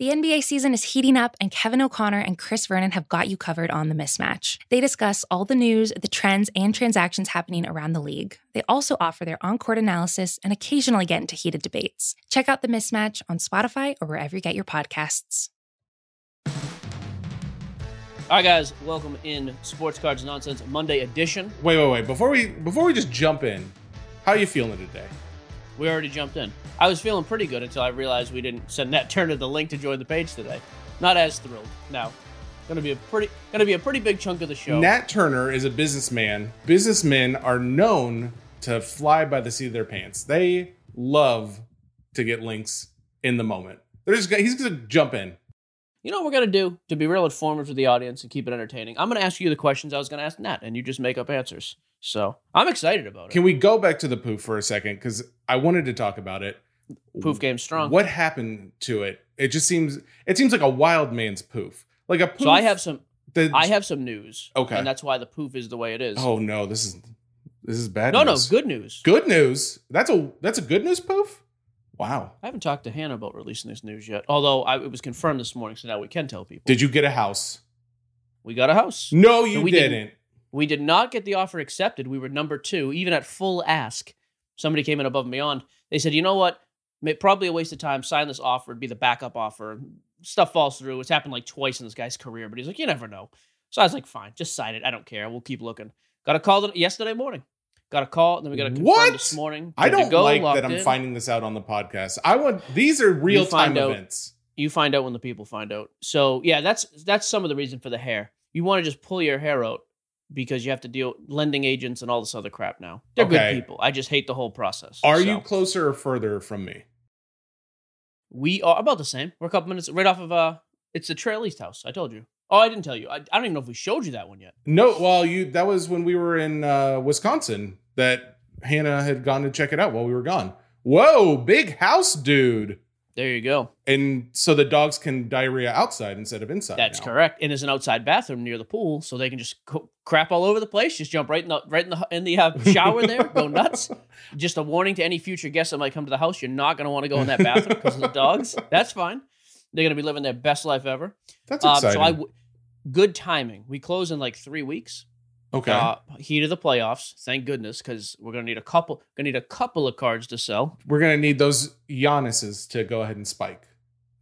The NBA season is heating up, and Kevin O'Connor and Chris Vernon have got you covered on the mismatch. They discuss all the news, the trends, and transactions happening around the league. They also offer their on court analysis and occasionally get into heated debates. Check out the mismatch on Spotify or wherever you get your podcasts. All right, guys, welcome in Sports Cards Nonsense Monday edition. Wait, wait, wait. Before we before we just jump in, how are you feeling today? We already jumped in. I was feeling pretty good until I realized we didn't send Nat Turner the link to join the page today. Not as thrilled. Now, gonna be a pretty gonna be a pretty big chunk of the show. Nat Turner is a businessman. Businessmen are known to fly by the seat of their pants. They love to get links in the moment. They're just he's gonna jump in. You know what we're gonna do to be real informative to the audience and keep it entertaining? I'm gonna ask you the questions I was gonna ask Nat, and you just make up answers. So I'm excited about it. Can we go back to the poof for a second? Because I wanted to talk about it. Poof game strong. What happened to it? It just seems it seems like a wild man's poof. Like a poof. So I have some the- I have some news. Okay. And that's why the poof is the way it is. Oh no, this is this is bad. no, no, news. good news. Good news. That's a that's a good news poof. Wow. I haven't talked to Hannah about releasing this news yet. Although I, it was confirmed this morning, so now we can tell people. Did you get a house? we got a house? No, you we didn't. didn't. We did not get the offer accepted. We were number two, even at full ask. Somebody came in above and beyond. They said, you know what? Probably a waste of time. Sign this offer. It'd be the backup offer. Stuff falls through. It's happened like twice in this guy's career, but he's like, you never know. So I was like, fine, just sign it. I don't care. We'll keep looking. Got a call yesterday morning. Got a call. and Then we got a confirm What? this morning. I don't go, like that I'm in. finding this out on the podcast. I want these are real time out. events. You find out when the people find out. So yeah, that's that's some of the reason for the hair. You want to just pull your hair out because you have to deal lending agents and all this other crap now. They're Okay. good people. I just hate the whole process. Are So, you closer or further from me? We are about the same. We're a couple minutes right off of uh it's the Trail East house. I told you. Oh, I didn't tell you. I, I don't even know if we showed you that one yet. No, well, you that was when we were in uh, Wisconsin that Hannah had gone to check it out while we were gone. Whoa, big house, dude. There you go. And so the dogs can diarrhea outside instead of inside. That's now. correct. And there's an outside bathroom near the pool, so they can just co- crap all over the place. Just jump right in the right in the in the uh, shower there, go nuts. Just a warning to any future guests that might come to the house: you're not going to want to go in that bathroom because of the dogs. That's fine. They're going to be living their best life ever. That's Um, exciting. so I, w- good timing. We close in like three weeks. okay. Uh, heat of the playoffs. Thank goodness, because we're going to need a couple. To need a couple of cards to sell. we're gonna need those Giannis's to go ahead and spike.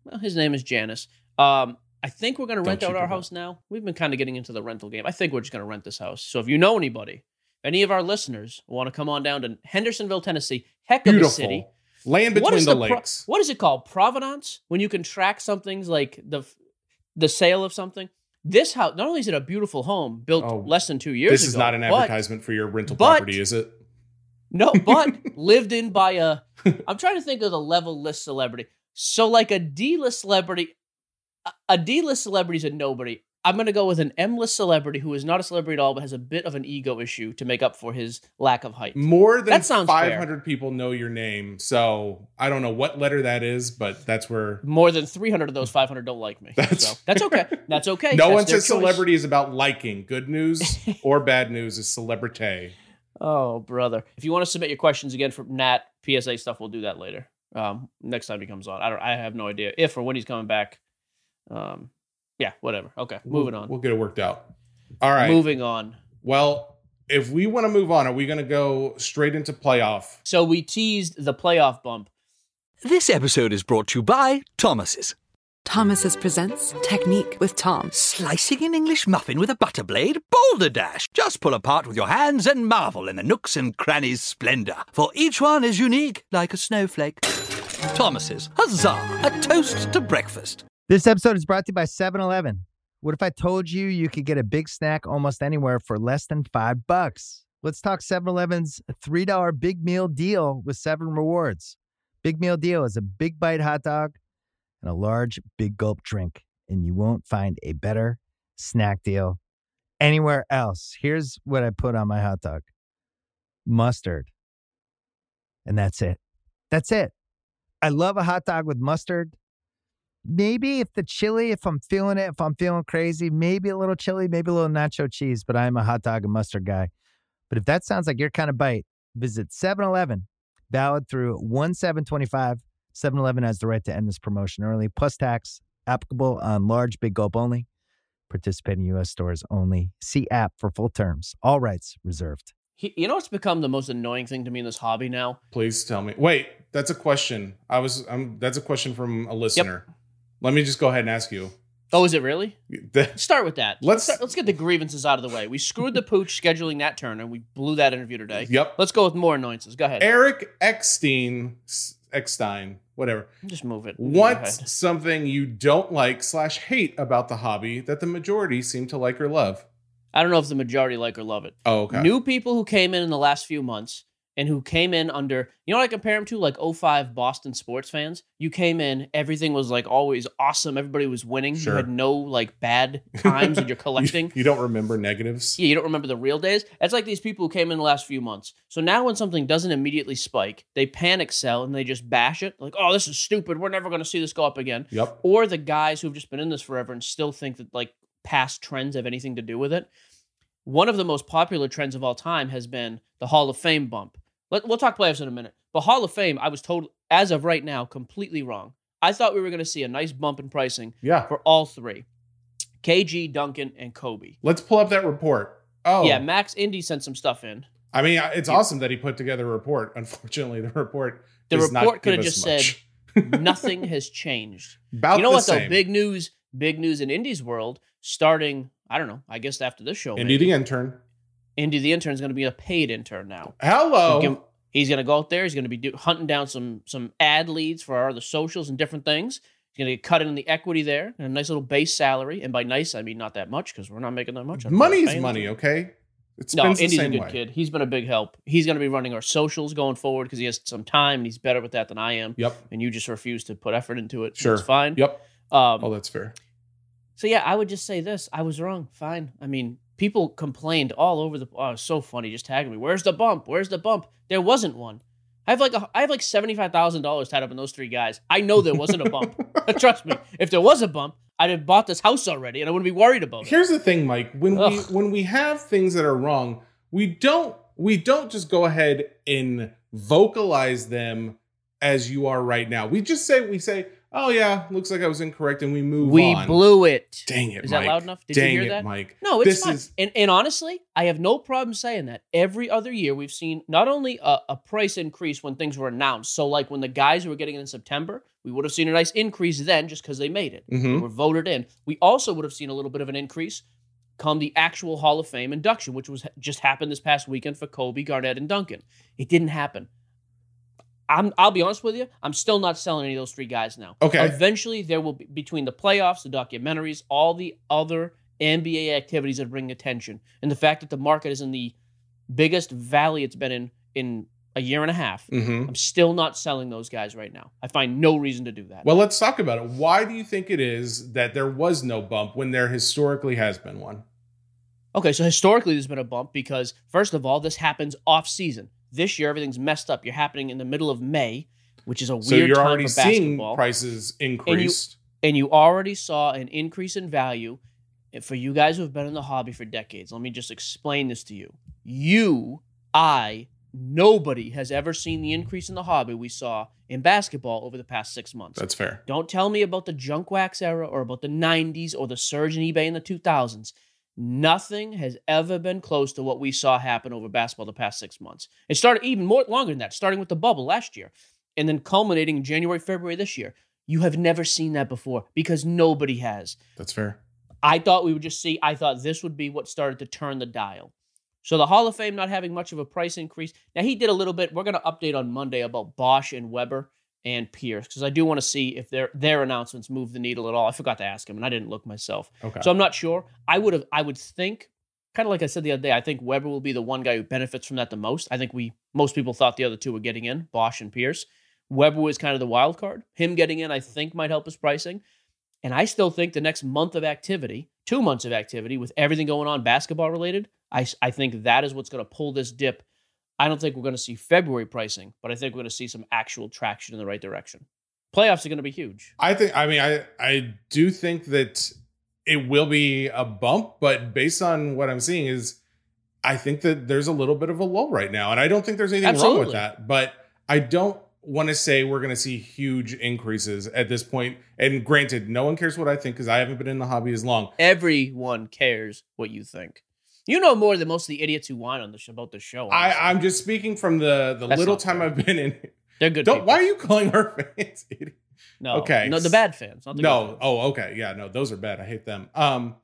Well, his name is Janice. Um, I think we're going to Don't rent out our that. house now. We've been kind of getting into the rental game. I think we're just going to rent this house. So if you know anybody, any of our listeners want to come on down to Hendersonville, Tennessee, heck of a city. Land between is the, the pro- lakes. what is it called? Provenance? When you can track something's like the the sale of something. This house, not only is it a beautiful home built Oh, less than two years this ago, is not an but- advertisement for your rental but- property, is it? No, but lived in by a. I'm trying to think of the level list celebrity. So like a D list celebrity, a D-list celebrity is a nobody. I'm gonna go with an list celebrity who is not a celebrity at all, but has a bit of an ego issue to make up for his lack of height. More than That sounds fair. 500 people know your name, so I don't know what letter that is, but that's where More than 300 of those 500 don't like me. That's so that's okay. That's okay. no That's one says choice. celebrity is about liking. Good news or bad news is celebrity. Oh, brother. If you want to submit your questions again for Nat PSA stuff, we'll do that later. Um, next time he comes on. I don't I have no idea if or when he's coming back. Um, yeah, whatever. Okay, moving We'll- on. We'll get it worked out. All right. Moving on. Well, if we want to move on, are we going to go straight into playoff? So we teased the playoff bump. This episode is brought to you by Thomas's. Thomas's presents Technique with Tom. Slicing an English muffin with a butter blade? Boulder Dash! Just pull apart with your hands and marvel in the nooks and crannies' splendor, for each one is unique like a snowflake. Thomas's, huzzah! A toast to breakfast. This episode is brought to you by 7 Eleven. What if I told you you could get a big snack almost anywhere for less than five bucks? Let's talk 7 Eleven's $3 big meal deal with seven rewards. Big meal deal is a big bite hot dog and a large big gulp drink, and you won't find a better snack deal anywhere else. Here's what I put on my hot dog mustard. And that's it. That's it. I love a hot dog with mustard maybe if the chili, if I'm feeling it, if I'm feeling crazy, maybe a little chili, maybe a little nacho cheese, but I'm a hot dog and mustard guy. But if that sounds like your kind of bite, visit 7 Eleven, valid through 1 7 25. 7 Eleven has the right to end this promotion early, plus tax, Applicable on large, big gulp only. Participating U.S. stores only. See app for full terms. All rights reserved. He, you know what's become the most annoying thing to me in this hobby now? Please tell me. Wait, that's a question. I was. I'm. That's a question from a listener. Let me just go ahead and ask you. Oh, is it really? Start with that. Let's- start- let's get the grievances out of the way. We screwed the pooch scheduling that turn, and we blew that interview today. Yep. Let's go with more annoyances. Go ahead. Eric Eckstein, Eckstein, whatever. Just move it. What's something you don't like slash hate about the hobby that the majority seem to like or love? I don't know if the majority like or love it. Oh, okay. New people who came in in the last few months and who came in under, you know what I compare them to? Like 05 Boston sports fans. You came in, everything was like always awesome. Everybody was winning. Sure. You had no like bad times that you're collecting. You, you don't remember negatives? Yeah, you don't remember the real days. It's like these people who came in the last few months. So now when something doesn't immediately spike, they panic sell and they just bash it. Like, oh, this is stupid. We're never going to see this go up again. Yep. Or the guys who've just been in this forever and still think that like past trends have anything to do with it. One of the most popular trends of all time has been the Hall of Fame bump. Let, we'll talk playoffs in a minute. But Hall of Fame, I was told, as of right now, completely wrong. I thought we were going to see a nice bump in pricing Yeah. for all three KG, Duncan, and Kobe. Let's pull up that report. Oh, Yeah, Max Indy sent some stuff in. I mean, it's You- awesome that he put together a report. Unfortunately, the report The report could have us just said nothing has changed. About you know what though? same. Big news, big news in Indy's world. Starting, I don't know. I guess after this show, Indy maybe, the intern. Indy the intern is going to be a paid intern now. Hello. He's going to go out there. He's going to be do, hunting down some some ad leads for our other socials and different things. He's going to get cut in the equity there and a nice little base salary. And by nice, I mean not that much because we're not making that much. Don't Money's money, okay? It's No, Indy's a good way. kid. He's been a big help. He's going to be running our socials going forward because he has some time and he's better with that than I am. Yep. And you just refuse to put effort into it. Sure. It's fine. Yep. Um, Oh, that's fair. So yeah, I would just say this: I was wrong. Fine. I mean, people complained all over the. Oh, so funny. Just tagging me. Where's the bump? Where's the bump? There wasn't one. I have like a, I have like seventy five thousand dollars tied up in those three guys. I know there wasn't a bump. Trust me. If there was a bump, I'd have bought this house already, and I wouldn't be worried about it. Here's the thing, Mike. When we when we have things that are wrong, we don't we don't just go ahead and vocalize them as you are right now. We just say we say, "Oh yeah, looks like I was incorrect," and we move we on. blew it. Dang it, Is Mike. that loud enough? Did Dang you hear it, that? Mike. No, it's This fine. is- and, and honestly, I have no problem saying that. Every other year, we've seen not only a, a price increase when things were announced. So, like when the guys were getting it in September, we would have seen a nice increase then just because they made it. They Mhm. were voted in. We also would have seen a little bit of an increase come the actual Hall of Fame induction, which was just happened this past weekend for Kobe, Garnett, and Duncan. It didn't happen. I'm, I'll be honest with you. I'm still not selling any of those three guys now. Okay. Eventually, there will be between the playoffs, the documentaries, all the other NBA activities that bring attention, and the fact that the market is in the biggest valley it's been in in a year and a half. Mhm. I'm still not selling those guys right now. I find no reason to do that. Well, let's talk about it. Why do you think it is that there was no bump when there historically has been one? Okay, so historically there's been a bump because first of all, this happens off season. This year everything's messed up. You're happening in the middle of May, which is a weird So you're time already for seeing basketball. prices increased. and you already saw an increase in value for you guys who have been in the hobby for decades. Let me just explain this to you. You, I, nobody has ever seen the increase in the hobby we saw in basketball over the past six months. That's fair. Don't tell me about the junk wax era or about the 90s or the surge in eBay in the 2000s. Nothing has ever been close to what we saw happen over basketball the past six months. It started even more longer than that, starting with the bubble last year and then culminating in January, February this year. You have never seen that before because nobody has. That's fair. I thought we would just see, I thought this would be what started to turn the dial. So the Hall of Fame not having much of a price increase. Now he did a little bit. We're going to update on Monday about Bosh and Webber and Pierce because I do want to see if their their announcements move the needle at all. I forgot to ask him and I didn't look myself. Okay. So I'm not sure. I would have I would think kind of like I said the other day, I think Webber will be the one guy who benefits from that the most. I think we most people thought the other two were getting in, Bosh and Pierce. Webber was kind of the wild card. Him getting in, I think, might help his pricing. And I still think the next month of activity, two months of activity with everything going on basketball related, I, I think that is what's going to pull this dip. I don't think we're going to see February pricing, but I think we're going to see some actual traction in the right direction. Playoffs are going to be huge. I think. I mean, I I do think that it will be a bump, but based on what I'm seeing, is I think that there's a little bit of a lull right now, and I don't think there's anything wrong with that. But I don't. want to say we're going to see huge increases at this point. And granted, no one cares what I think because I haven't been in the hobby as long. Everyone cares what you think. You know more than most of the idiots who whine on the sh- about the show. honestly. I, I'm just speaking from the the That's little not time. I've been in. They're good. Don't, people. why are you calling our fans idiot? No. Okay. No, the bad fans. Not the good No. fans. Oh, okay. Yeah, no, those are bad. I hate them. Um,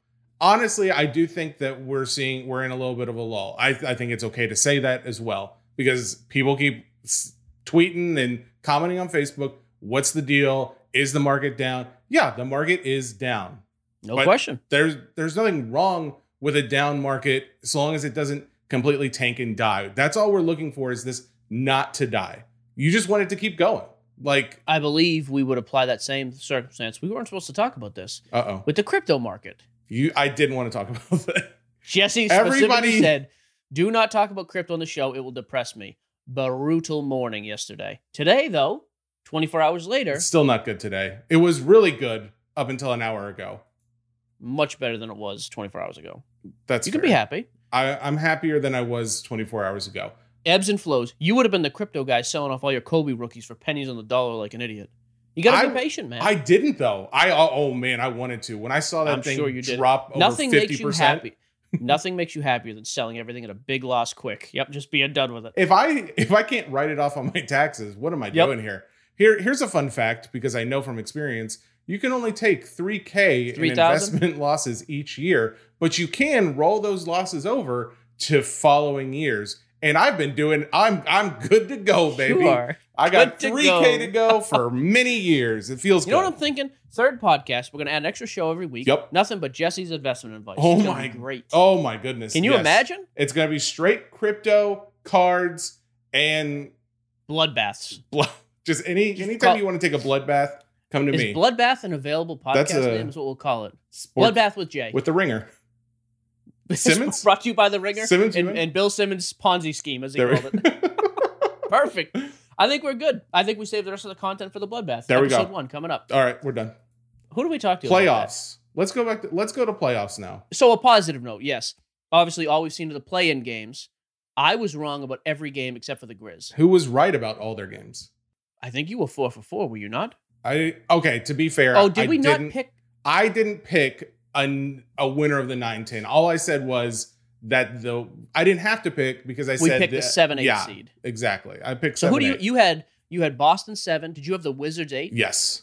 honestly, I do think that we're seeing we're in a little bit of a lull. I, I think it's okay to say that as well because people keep s- tweeting and commenting on Facebook. What's the deal? Is the market down? Yeah, the market is down. No But- question. There's there's nothing wrong with a down market as long as it doesn't completely tank and die. That's all we're looking for is this not to die. You just want it to keep going. Like, I believe we would apply that same circumstance. We weren't supposed to talk about this uh oh, with the crypto market. you. I didn't want to talk about that. Jesse specifically Everybody- said, "Do not talk about crypto on the show; it will depress me." Brutal morning yesterday. Today, though, 24 hours later, It's still not good today. It was really good up until an hour ago. much better than it was 24 hours ago. That's you can be happy. I, I'm happier than I was 24 hours ago. Ebbs and flows. You would have been the crypto guy selling off all your Kobe rookies for pennies on the dollar like an idiot. You got to be I- patient, man. I didn't though. I oh, oh, man, I wanted to. When I saw that I'm thing sure you did. drop over Nothing 50%, makes you happy. Nothing makes you happier than selling everything at a big loss quick. Yep, just being done with it. if I if I can't write it off on my taxes, what am I Yep. doing here? Here here's a fun fact because I know from experience, you can only take 3k in investment losses each year, but you can roll those losses over to following years. And I've been doing I'm I'm good to go, baby. I got Good 3k go. to go for many years. It feels good. You know what I'm thinking? Third podcast. We're gonna add an extra show every week. Yep. Nothing but Jesse's investment advice. Oh It's my great. Oh my goodness. Can you yes. imagine It's gonna be straight crypto, cards, and bloodbaths? blood. Just any Just anytime call- you want to take a bloodbath, come to Is me. bloodbath an available podcast a- name? Is what we'll call it. Sport- Bloodbath with Jay. with the ringer. Simmons? brought to you by the Ringer Simmons, and, and Bill Simmons' Ponzi scheme, as he There called it. Perfect. I think we're good. I think we saved the rest of the content for the bloodbath. There we go. Episode one coming up. All right, we're done. Who do we talk to? Playoffs. Let's go back. To, let's go to playoffs now. So a positive note, yes. Obviously, all we've seen are the play-in games. I was wrong about every game except for the Grizz. Who was right about all their games? I think you were four for four, were you not? I okay. To be fair, Oh, did I we not pick? I didn't pick a, a winner of the 9-10. All I said was that the I didn't have to pick because I We said picked the that- seven, eight yeah, seed. Exactly. I picked. So seven, who do you? eight. You had you had Boston seven. Did you have the Wizards eight? Yes.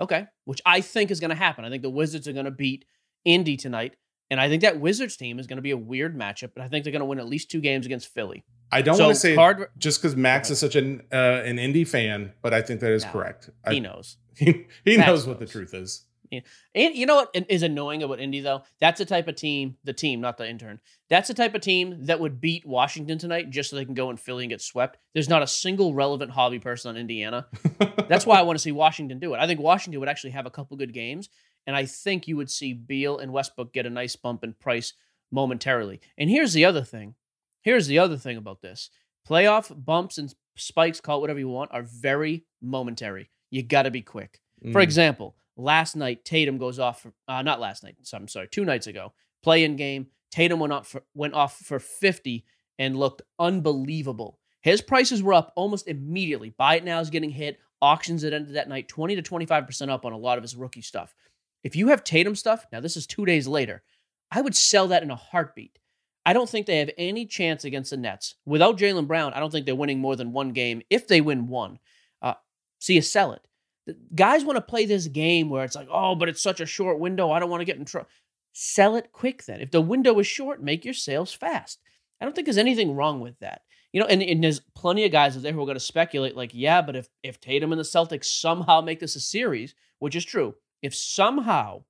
Okay, which I think is going to happen. I think the Wizards are going to beat Indy tonight, and I think that Wizards team is going to be a weird matchup. But I think they're going to win at least two games against Philly. I don't so want to say card. just because Max is such an uh, an indie fan, but I think that is No, correct. He knows. he, he Max knows what the truth is. And you know what is annoying about Indy though? That's the type of team, the team, not the intern. That's the type of team that would beat Washington tonight just so they can go in Philly and get swept. There's not a single relevant hobby person on Indiana. That's why I want to see Washington do it. I think Washington would actually have a couple good games, and I think you would see Beal and Westbrook get a nice bump in price momentarily. And here's the other thing. Here's the other thing about this. Playoff bumps and spikes, call it whatever you want, are very momentary. You got to be quick. For Mm. example, last night Tatum goes off for uh, not last night. So I'm sorry, two nights ago, play in game. Tatum went off for, went off for 50 and looked unbelievable. His prices were up almost immediately. Buy it now is getting hit. Auctions that ended that night 20 to 25 percent up on a lot of his rookie stuff. If you have Tatum stuff, now this is two days later, I would sell that in a heartbeat. I don't think they have any chance against the Nets. Without Jaylen Brown, I don't think they're winning more than one game. If they win one, uh, so you sell it. The guys want to play this game where it's like, oh, but it's such a short window. I don't want to get in trouble. Sell it quick then. If the window is short, make your sales fast. I don't think there's anything wrong with that. You know, and, and there's plenty of guys out there who are going to speculate, like, yeah, but if if Tatum and the Celtics somehow make this a series, which is true, if somehow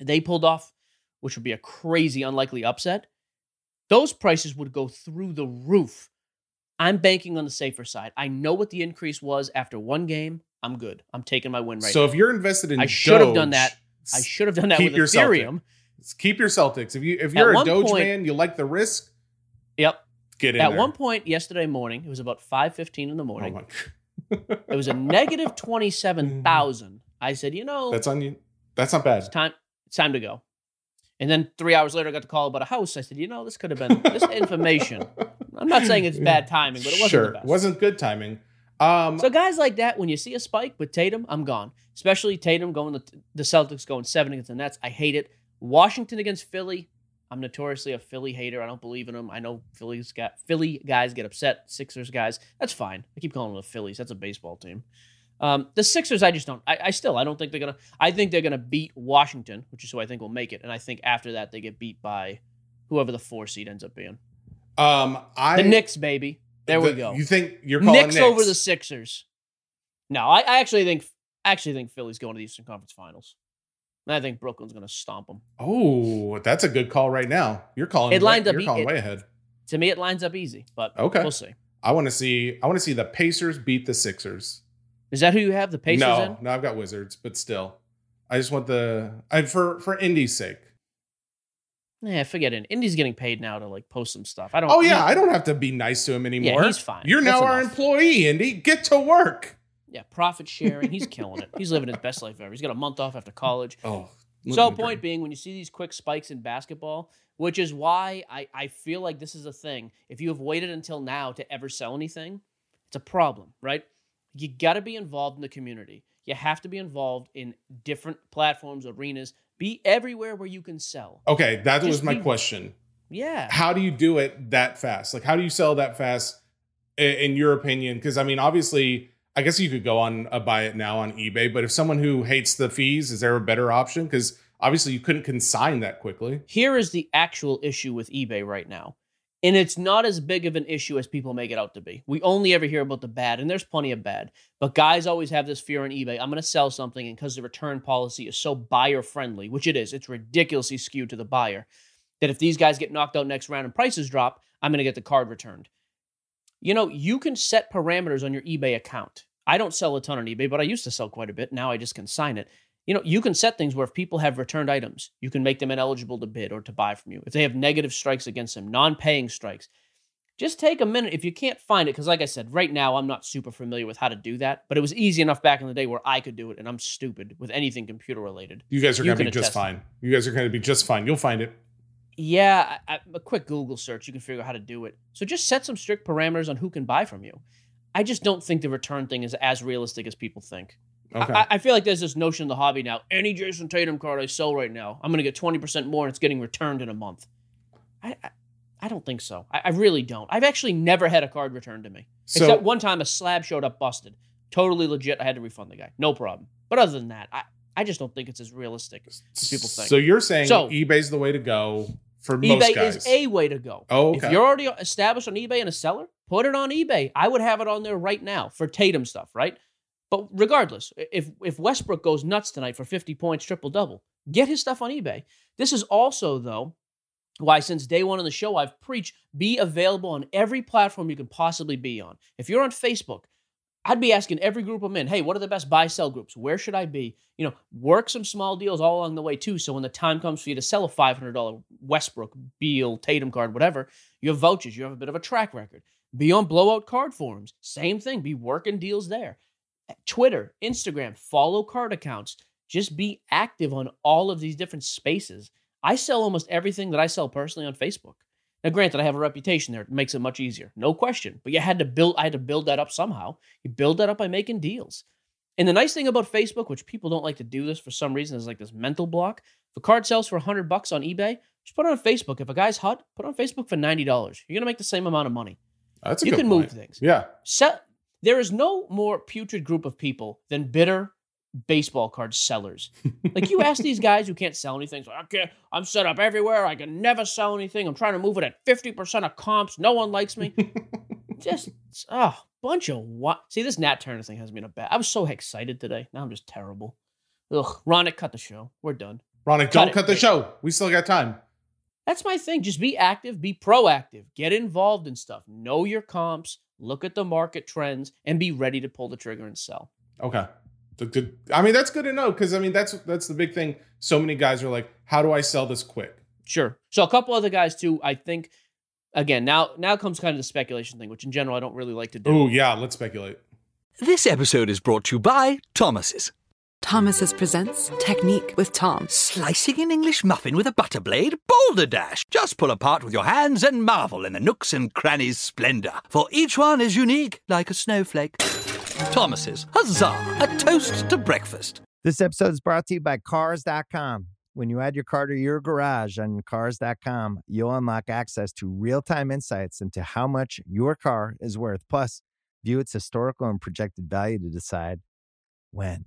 they pulled off, which would be a crazy, unlikely upset, those prices would go through the roof. I'm banking on the safer side. I know what the increase was after one game. I'm good. I'm taking my win right so now. if you're invested in, I should have done that. I should have done that keep with. Ethereum. keep your Celtics. If you if you're a one Doge point- man, you like the risk. Yep. Get in At there. one point yesterday morning, it was about 5:15 in the Oh morning. my- it was a negative 27,000. I said, "You know, That's on you. That's not bad. it's time it's time to go." And then 3 hours later I got the call about a house. I said, "You know, this could have been this information. I'm not saying it's bad timing, but it wasn't sure, the best." wasn't good timing. Um, So guys like that, when you see a spike with Tatum, I'm gone. Especially Tatum going the, the Celtics going seven against the Nets. I hate it. Washington against Philly. I'm notoriously a Philly hater. I don't believe in them. I know Philly's got Philly guys get upset. Sixers guys, that's fine. I keep calling them the Phillies. That's a baseball team. Um, the Sixers, I just don't. I, I still, I don't think they're gonna. I think they're gonna beat Washington, which is who I think will make it. And I think after that, they get beat by whoever the four seed ends up being. um, I The Knicks, baby. There we go. You think you're calling Knicks, over the Sixers. No, I, I actually think I actually think Philly's going to the Eastern Conference Finals. And I think Brooklyn's going to stomp them. Oh, that's a good call right now. You're calling. It lined way, up You're e- calling it- way ahead. To me, it lines up easy, but Okay. we'll see. I want to see. I want to see the Pacers beat the Sixers. Is that who you have? The Pacers no, in? no, I've got Wizards, but still, I just want the. I for for Indy's sake. Yeah, forget it. Indy's getting paid now to like post some stuff. I don't. Oh yeah, I don't have to be nice to him anymore. Yeah, he's fine. You're now That's our employee, Indy. Get to work. Yeah, profit sharing. He's killing it. He's living his best life ever. He's got a month off after college. Oh. So point being, when you see these quick spikes in basketball, which is why I, I feel like this is a thing. If you have waited until now to ever sell anything, it's a problem, right? You got to be involved in the community. You have to be involved in different platforms, arenas. Be everywhere where you can sell. Okay, that was my be- question. Yeah. How do you do it that fast? Like, how do you sell that fast, in your opinion? Because I mean, obviously, I guess you could go on a buy it now on eBay, but if someone who hates the fees, is there a better option? Because obviously, you couldn't consign that quickly. Here is the actual issue with eBay right now. And it's not as big of an issue as people make it out to be. We only ever hear about the bad, and there's plenty of bad. But guys always have this fear on eBay I'm going to sell something, and because the return policy is so buyer friendly, which it is, it's ridiculously skewed to the buyer, that if these guys get knocked out next round and prices drop, I'm going to get the card returned. You know, you can set parameters on your eBay account. I don't sell a ton on eBay, but I used to sell quite a bit. Now I just consign it. You know, you can set things where if people have returned items, you can make them ineligible to bid or to buy from you. If they have negative strikes against them, non paying strikes, just take a minute. If you can't find it, because like I said, right now I'm not super familiar with how to do that, but it was easy enough back in the day where I could do it, and I'm stupid with anything computer related. You guys are going to be just fine. You guys are going to be just fine. You'll find it. Yeah, I, I- a quick Google search, you can figure out how to do it. So just set some strict parameters on who can buy from you. I just don't think the return thing is as realistic as people think. Okay. I, I feel like there's this notion in the hobby now. Any Jayson Tatum card I sell right now, I'm going to get 20% more and it's getting returned in a month. I, I, I don't think so. I, I really don't. I've actually never had a card returned to me. so Except one time a slab showed up busted. Totally legit. I had to refund the guy. No problem. But other than that, I, I just don't think it's as realistic as people think. So you're saying So- eBay's the way to go for most eBay guys. is a way to go. Oh, okay. If you're already established on eBay and a seller, put it on eBay. I would have it on there right now for Tatum stuff, right? But regardless, if if Westbrook goes nuts tonight for 50 points, triple double, get his stuff on eBay. This is also though why since day one on the show I've preached be available on every platform you can possibly be on. If you're on Facebook, I'd be asking every group I'm in, hey, what are the best buy sell groups? Where should I be? You know, work some small deals all along the way too. So when the time comes for you to sell a $500 Westbrook, Beal, Tatum card, whatever, you have vouchers. You have a bit of a track record. Be on blowout card forums. Same thing. Be working deals there. Twitter, Instagram, follow card accounts. Just be active on all of these different spaces. I sell almost everything that I sell personally on Facebook. Now, granted, I have a reputation there. It makes it much easier. No question. But you had to build, I had to build that up somehow. You build that up by making deals. And the nice thing about Facebook, which people don't like to do this for some reason, is like this mental block. If a card sells for 100 bucks on eBay, just put it on Facebook. If a guy's hot, put it on Facebook for $90. You're going to make the same amount of money. That's a you can point. move things. Yeah. Se- there is no more putrid group of people than bitter baseball card sellers. like you ask these guys who can't sell anything, so I can't, I'm set up everywhere. I can never sell anything. I'm trying to move it at 50% of comps. No one likes me. just oh, bunch of what? See, this Nat Turner thing has me in a bad. I was so excited today. Now I'm just terrible. Ugh, Ronak, cut the show. We're done. Ronak, Cut don't it. cut the Wait. show. We still got time. That's my thing. Just be active, be proactive, get involved in stuff, know your comps, look at the market trends, and be ready to pull the trigger and sell. Okay. I mean, that's good to know because I mean that's that's the big thing. So many guys are like, "How do I sell this quick?" Sure. So a couple other guys too. I think again now now comes kind of the speculation thing, which in general I don't really like to do. Oh yeah, let's speculate. This episode is brought to you by Thomas's. Thomas's presents Technique with Tom. Slicing an English muffin with a butter blade? Boulder Dash! Just pull apart with your hands and marvel in the nooks and crannies' splendor, for each one is unique like a snowflake. Thomas's, huzzah! A toast to breakfast. This episode is brought to you by Cars.com. When you add your car to your garage on Cars.com, you'll unlock access to real time insights into how much your car is worth. Plus, view its historical and projected value to decide when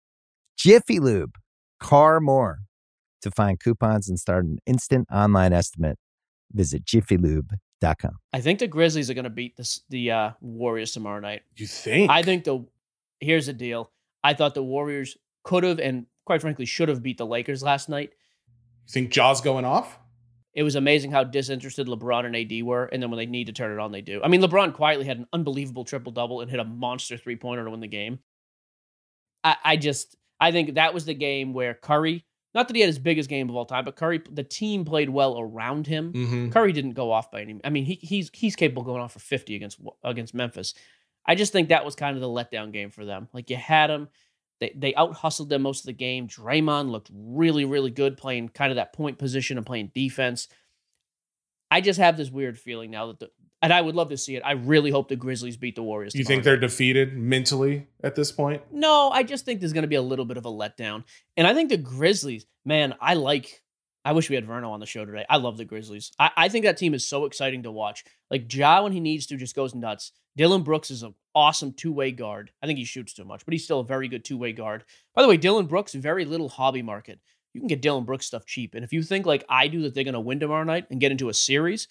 Jiffy Lube, car more. To find coupons and start an instant online estimate, visit jiffylube.com. I think the Grizzlies are going to beat this, the uh, Warriors tomorrow night. You think? I think the here's the deal. I thought the Warriors could have and quite frankly should have beat the Lakers last night. You think Jaws going off? It was amazing how disinterested LeBron and AD were, and then when they need to turn it on, they do. I mean, LeBron quietly had an unbelievable triple double and hit a monster three pointer to win the game. I, I just I think that was the game where Curry, not that he had his biggest game of all time, but Curry, the team played well around him. Mm-hmm. Curry didn't go off by any. I mean, he, he's he's capable of going off for fifty against against Memphis. I just think that was kind of the letdown game for them. Like you had them, they they out hustled them most of the game. Draymond looked really really good playing kind of that point position and playing defense. I just have this weird feeling now that the and I would love to see it. I really hope the Grizzlies beat the Warriors. You tomorrow think they're defeated mentally at this point? No, I just think there's going to be a little bit of a letdown. And I think the Grizzlies, man, I like. I wish we had Verno on the show today. I love the Grizzlies. I, I think that team is so exciting to watch. Like Ja, when he needs to, just goes nuts. Dillon Brooks is an awesome two way guard. I think he shoots too much, but he's still a very good two way guard. By the way, Dillon Brooks, very little hobby market. You can get Dillon Brooks stuff cheap. And if you think like I do that they're going to win tomorrow night and get into a series,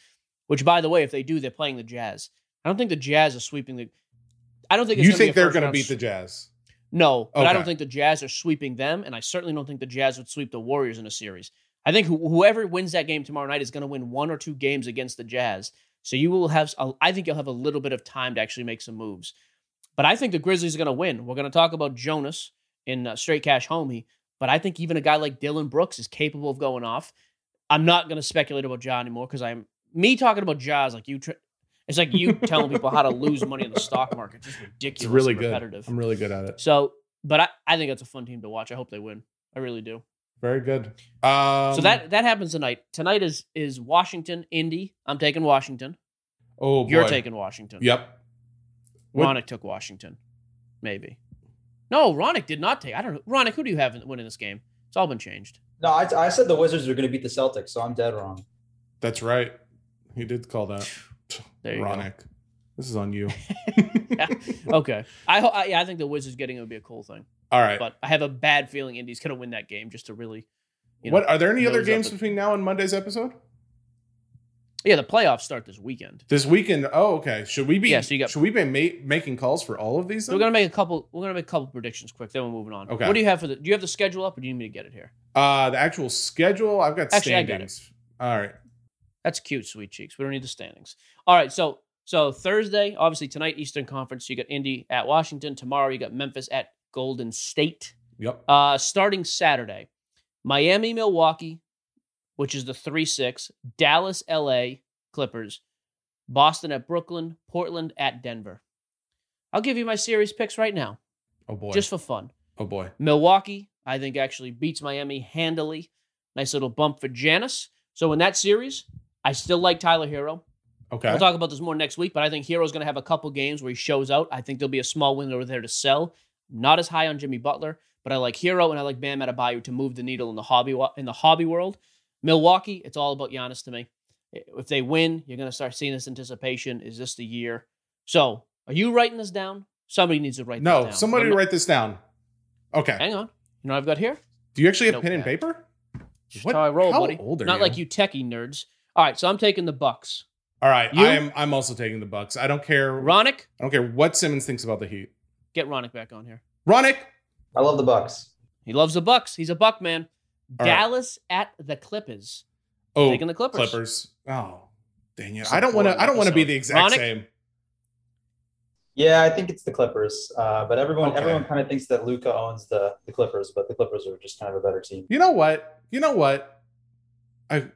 which by the way, if they do, they're playing the Jazz. I don't think the Jazz are sweeping the. I don't think it's You think they're going to beat the Jazz? no, but I don't think the Jazz are sweeping them, and I certainly don't think the Jazz would sweep the Warriors in a series. I think who whoever wins that game tomorrow night is going to win one or two games against the Jazz. So you will have, a- I think you'll have a little bit of time to actually make some moves. But I think the Grizzlies are going to win. We're going to talk about Jonas in uh, Straight Cash Homie, but I think even a guy like Dillon Brooks is capable of going off. I'm not going to speculate about Ja anymore because I'm me talking about Ja is like you. Tr- it's like you telling people how to lose money in the stock market. It's just ridiculous. It's really and good. repetitive. I'm really good at it. So, but I, I think that's a fun team to watch. I hope they win. I really do. Very good. Um, so that that happens tonight. Tonight is is Washington, Indy. I'm taking Washington. oh, You're taking Washington. Yep. What- Ronak took Washington. Maybe. No, Ronak did not take. I don't know. Ronak, who do you have in- winning this game? It's all been changed. No, I, I said the Wizards were going to beat the Celtics, so I'm dead wrong. That's right. He did call that. There you go. Ronak. This is on you. Yeah. Okay. I, I yeah, I think the Wizards getting it would be a cool thing. All right. But I have a bad feeling Indy's going to win that game just to really. You know, what are there any other games between now and Monday's episode? Yeah, the playoffs start this weekend. This weekend. Oh, okay. Should we be? Yeah, so you got- should we be ma- making calls for all of these? So we're gonna make a couple. We're gonna make a couple predictions quick. Then we're moving on. Okay. What do you have for the? Do you have the schedule up, or do you need me to get it here? Uh, the actual schedule. I've got Actually, I got it. standings. All right. That's cute, sweet cheeks. We don't need the standings. All right. So so Thursday, obviously tonight Eastern Conference. You got Indy at Washington. Tomorrow you got Memphis at Golden State. Yep. Uh, starting Saturday, Miami, Milwaukee, which is the three six. Dallas, L.A. Clippers. Boston at Brooklyn. Portland at Denver. I'll give you my series picks right now, Oh boy. just for fun. oh boy. Milwaukee, I think, actually beats Miami handily. Nice little bump for Janice. So in that series, I still like Tyler Herro. Okay. We'll talk about this more next week, but I think Herro's going to have a couple games where he shows out. I think there'll be a small window there to sell. Not as high on Jimmy Butler, but I like Herro and I like Bam Adebayo to move the needle in the hobby in the hobby world. Milwaukee, it's all about Giannis to me. If they win, you're going to start seeing this anticipation. Is this the year? So, are you writing this down? Somebody needs to write. this down. No, down. somebody not- write this down. Okay. Hang on. You know what I've got here? Do you actually have pen and paper? Just What- how I roll, how buddy. old are Not you? like you techie nerds. All right, so I'm taking the Bucks. All right, You? I am. I'm also taking the Bucks. I don't care. Ronak, I don't care what Simmons thinks about the Heat. get Ronak back on here. Ronak. I love the Bucks. He loves the Bucks. He's a Buck man. All right. Dallas at the Clippers. Oh, Taking the Clippers. Clippers. Oh, dang it! It's a I don't want to. I don't want to be the exact Ronak? same. Yeah, I think it's the Clippers. Uh, but everyone Okay. everyone kind of thinks that Luka owns the, the Clippers, but the Clippers are just kind of a better team. You know what? You know what? I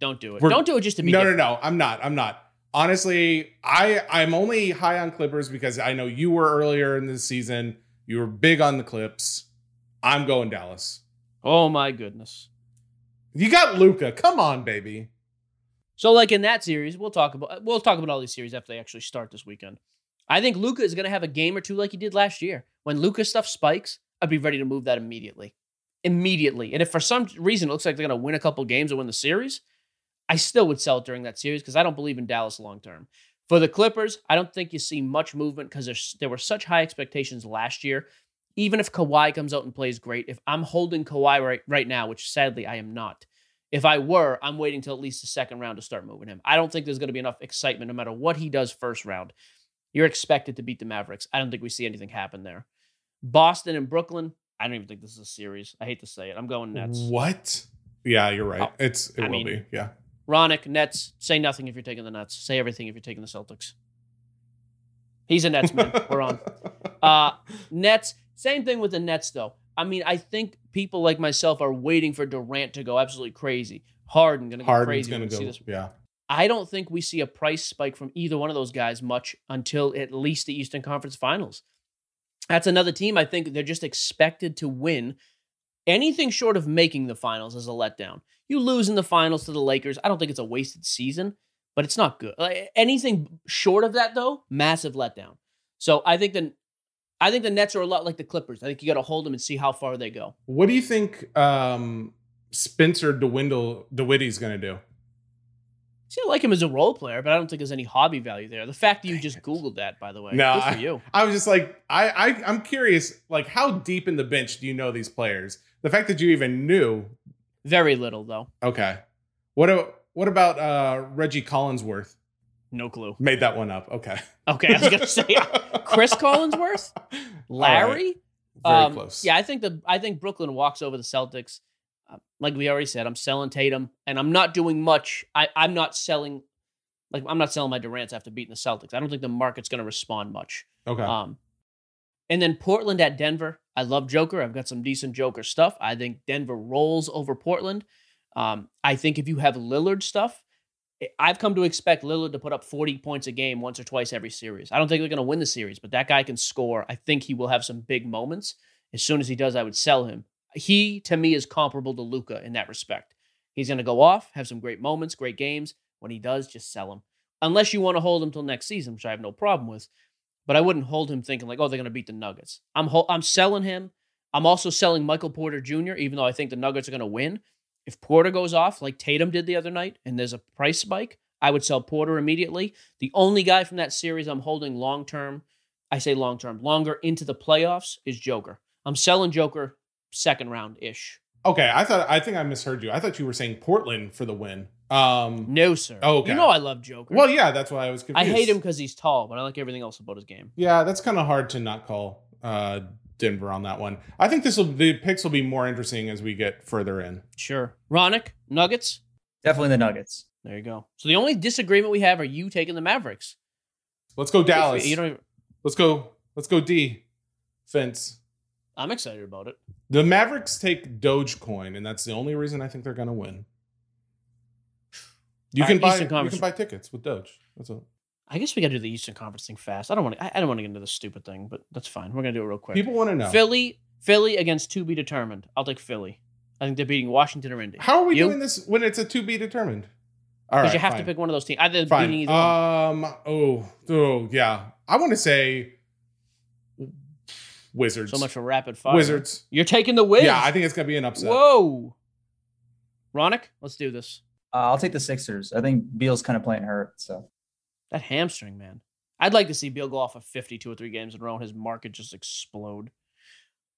Don't do it. We're- Don't do it just to be no, no, different. no. I'm not. I'm not. Honestly, I I'm only high on Clippers because I know you were earlier in the season. You were big on the Clips. I'm going Dallas. Oh my goodness. You got Luka. Come on, baby. So like in that series, we'll talk about we'll talk about all these series after they actually start this weekend. I think Luka is going to have a game or two like he did last year. When Luka stuff spikes, I'd be ready to move that immediately. Immediately. And if for some reason it looks like they're going to win a couple games or win the series, I still would sell it during that series because I don't believe in Dallas long term. For the Clippers, I don't think you see much movement because there were such high expectations last year. Even if Kawhi comes out and plays great, if I'm holding Kawhi right, right now, which sadly I am not, if I were, I'm waiting till at least the second round to start moving him. I don't think there's going to be enough excitement no matter what he does first round. You're expected to beat the Mavericks. I don't think we see anything happen there. Boston and Brooklyn, I don't even think this is a series. I hate to say it. I'm going Nets. What? Yeah, you're right. Oh, it's it I will mean- be. Yeah. Ronak, Nets, say nothing if you're taking the Nets. Say everything if you're taking the Celtics. He's a Nets man. We're on. Uh, Nets, same thing with the Nets, though. I mean, I think people like myself are waiting for Durant to go absolutely crazy. Harden going to go Harden's crazy. gonna see go. this Yeah. I don't think we see a price spike from either one of those guys much until at least the Eastern Conference Finals. That's another team I think they're just expected to win. Anything short of making the finals is a letdown. You lose in the finals to the Lakers. I don't think it's a wasted season, but it's not good. Like, anything short of that though, massive letdown. So I think the I think the Nets are a lot like the Clippers. I think you got to hold them and see how far they go. What do you think um Spencer DeWindle DeWitty's gonna do? See, I like him as a role player, but I don't think there's any hobby value there. The fact that you Dang just it. Googled that, by the way, No, good for you. I was just like, I, I I'm curious, like how deep in the bench do you know these players? The fact that you even knew, Very little though. okay. What a, what about uh Reggie Collinsworth? No clue. Made that one up. Okay. Okay, I was gonna say Cris Collinsworth, Larry. Very Um, close. Yeah, I think the I think Brooklyn walks over the Celtics. Uh, like we already said, I'm selling Tatum, and I'm not doing much. I I'm not selling, like I'm not selling my Durant's after beating the Celtics. I don't think the market's going to respond much. Okay. Um, and then Portland at Denver. I love Joker. I've got some decent Joker stuff. I think Denver rolls over Portland. Um, I think if you have Lillard stuff, I've come to expect Lillard to put up 40 points a game once or twice every series. I don't think they're going to win the series, but that guy can score. I think he will have some big moments. As soon as he does, I would sell him. He, to me, is comparable to Luka in that respect. He's going to go off, have some great moments, great games. When he does, just sell him. Unless you want to hold him till next season, which I have no problem with. But I wouldn't hold him thinking like, oh, they're going to beat the Nuggets. I'm hol- I'm selling him. I'm also selling Michael Porter Jr. Even though I think the Nuggets are going to win. If Porter goes off like Tatum did the other night, and there's a price spike, I would sell Porter immediately. The only guy from that series I'm holding long term, I say long term, longer into the playoffs is Joker. I'm selling Joker second round ish. okay. I thought I think I misheard you. I thought you were saying Portland for the win. Um. No, sir. Oh, okay. You know I love Joker. Well, yeah, that's why I was confused. I hate him because he's tall, but I like everything else about his game. Yeah, that's kind of hard to not call uh Denver on that one. I think this will the picks will be more interesting as we get further in. Sure. Ronak, Nuggets. Definitely the Nuggets. There you go. So the only disagreement we have are you taking the Mavericks. Let's go Dallas. You don't. Even, Let's go. Let's go D. Fence. I'm excited about it. The Mavericks take Dogecoin, and that's the only reason I think they're going to win. You can buy you can buy tickets with Doge. That's all. I guess we got to do the Eastern Conference thing fast. I don't want to. I, I don't want to get into this stupid thing, but that's fine. We're gonna do it real quick. People want to know. Philly, Philly against to be determined. I'll take Philly. I think they're beating Washington or Indy. How are we You? doing this when it's a to be determined? All Because right, you have fine. to pick one of those teams. Either beating Fine. either one. Um. Oh. Oh. Yeah. I want to say. Wizards. So much for rapid fire. Wizards. You're taking the Wiz. Yeah, I think it's gonna be an upset. Whoa. Ronak, let's do this. Uh, I'll take the Sixers. I think Beal's kind of playing hurt. So That hamstring, man. I'd like to see Beal go off of 52 or three games in a row and his market just explode.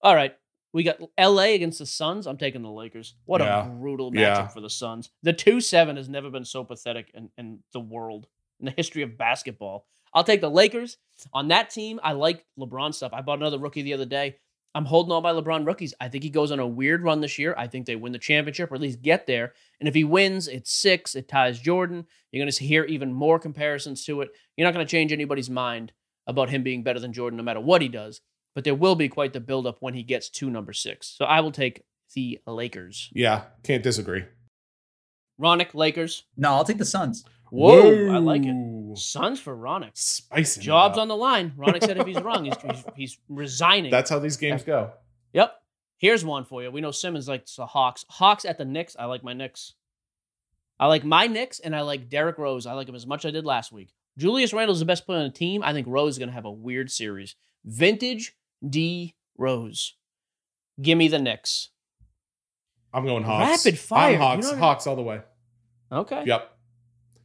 All right. We got LA against the Suns. I'm taking the Lakers. What Yeah. a brutal matchup Yeah. for the Suns. The 2 7 has never been so pathetic in, in the world, in the history of basketball. I'll take the Lakers. On that team, I like LeBron stuff. I bought another rookie the other day. I'm holding all my LeBron rookies. I think he goes on a weird run this year. I think they win the championship or at least get there. And if he wins, it's six. It ties Jordan. You're going to hear even more comparisons to it. You're not going to change anybody's mind about him being better than Jordan no matter what he does. But there will be quite the buildup when he gets to number six. So I will take the Lakers. Yeah, can't disagree. Ronak, Lakers. no, I'll take the Suns. Whoa, I like it. Suns for Ronak. Spicing. it Jobs on the line. Ronak said if he's wrong, he's, he's, he's resigning. That's how these games go. Yep. Here's one for you. We know Simmons likes the Hawks. Hawks at the Knicks. I like my Knicks. I like my Knicks, and I like Derrick Rose. I like him as much as I did last week. Julius Randle is the best player on the team. I think Rose is going to have a weird series. Vintage D Rose. Give me the Knicks. I'm going Hawks. Rapid fire. I'm Hawks. You know- Hawks all the way. Okay. Yep.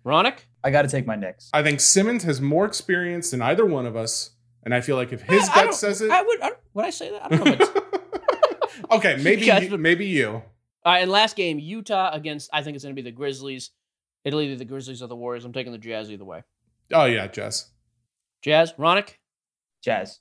Ronak? I got to take my Knicks. I think Simmons has more experience than either one of us, and I feel like if his I- I gut don't- says it, I would. I, would I say that? I don't know. If okay, maybe Yes, you, but- maybe you. All right, and last game, Utah against, I think it's going to be the Grizzlies. It'll either be the Grizzlies or the Warriors. I'm taking the Jazz either way. Oh yeah, Jazz. Jazz, Ronak, Jazz.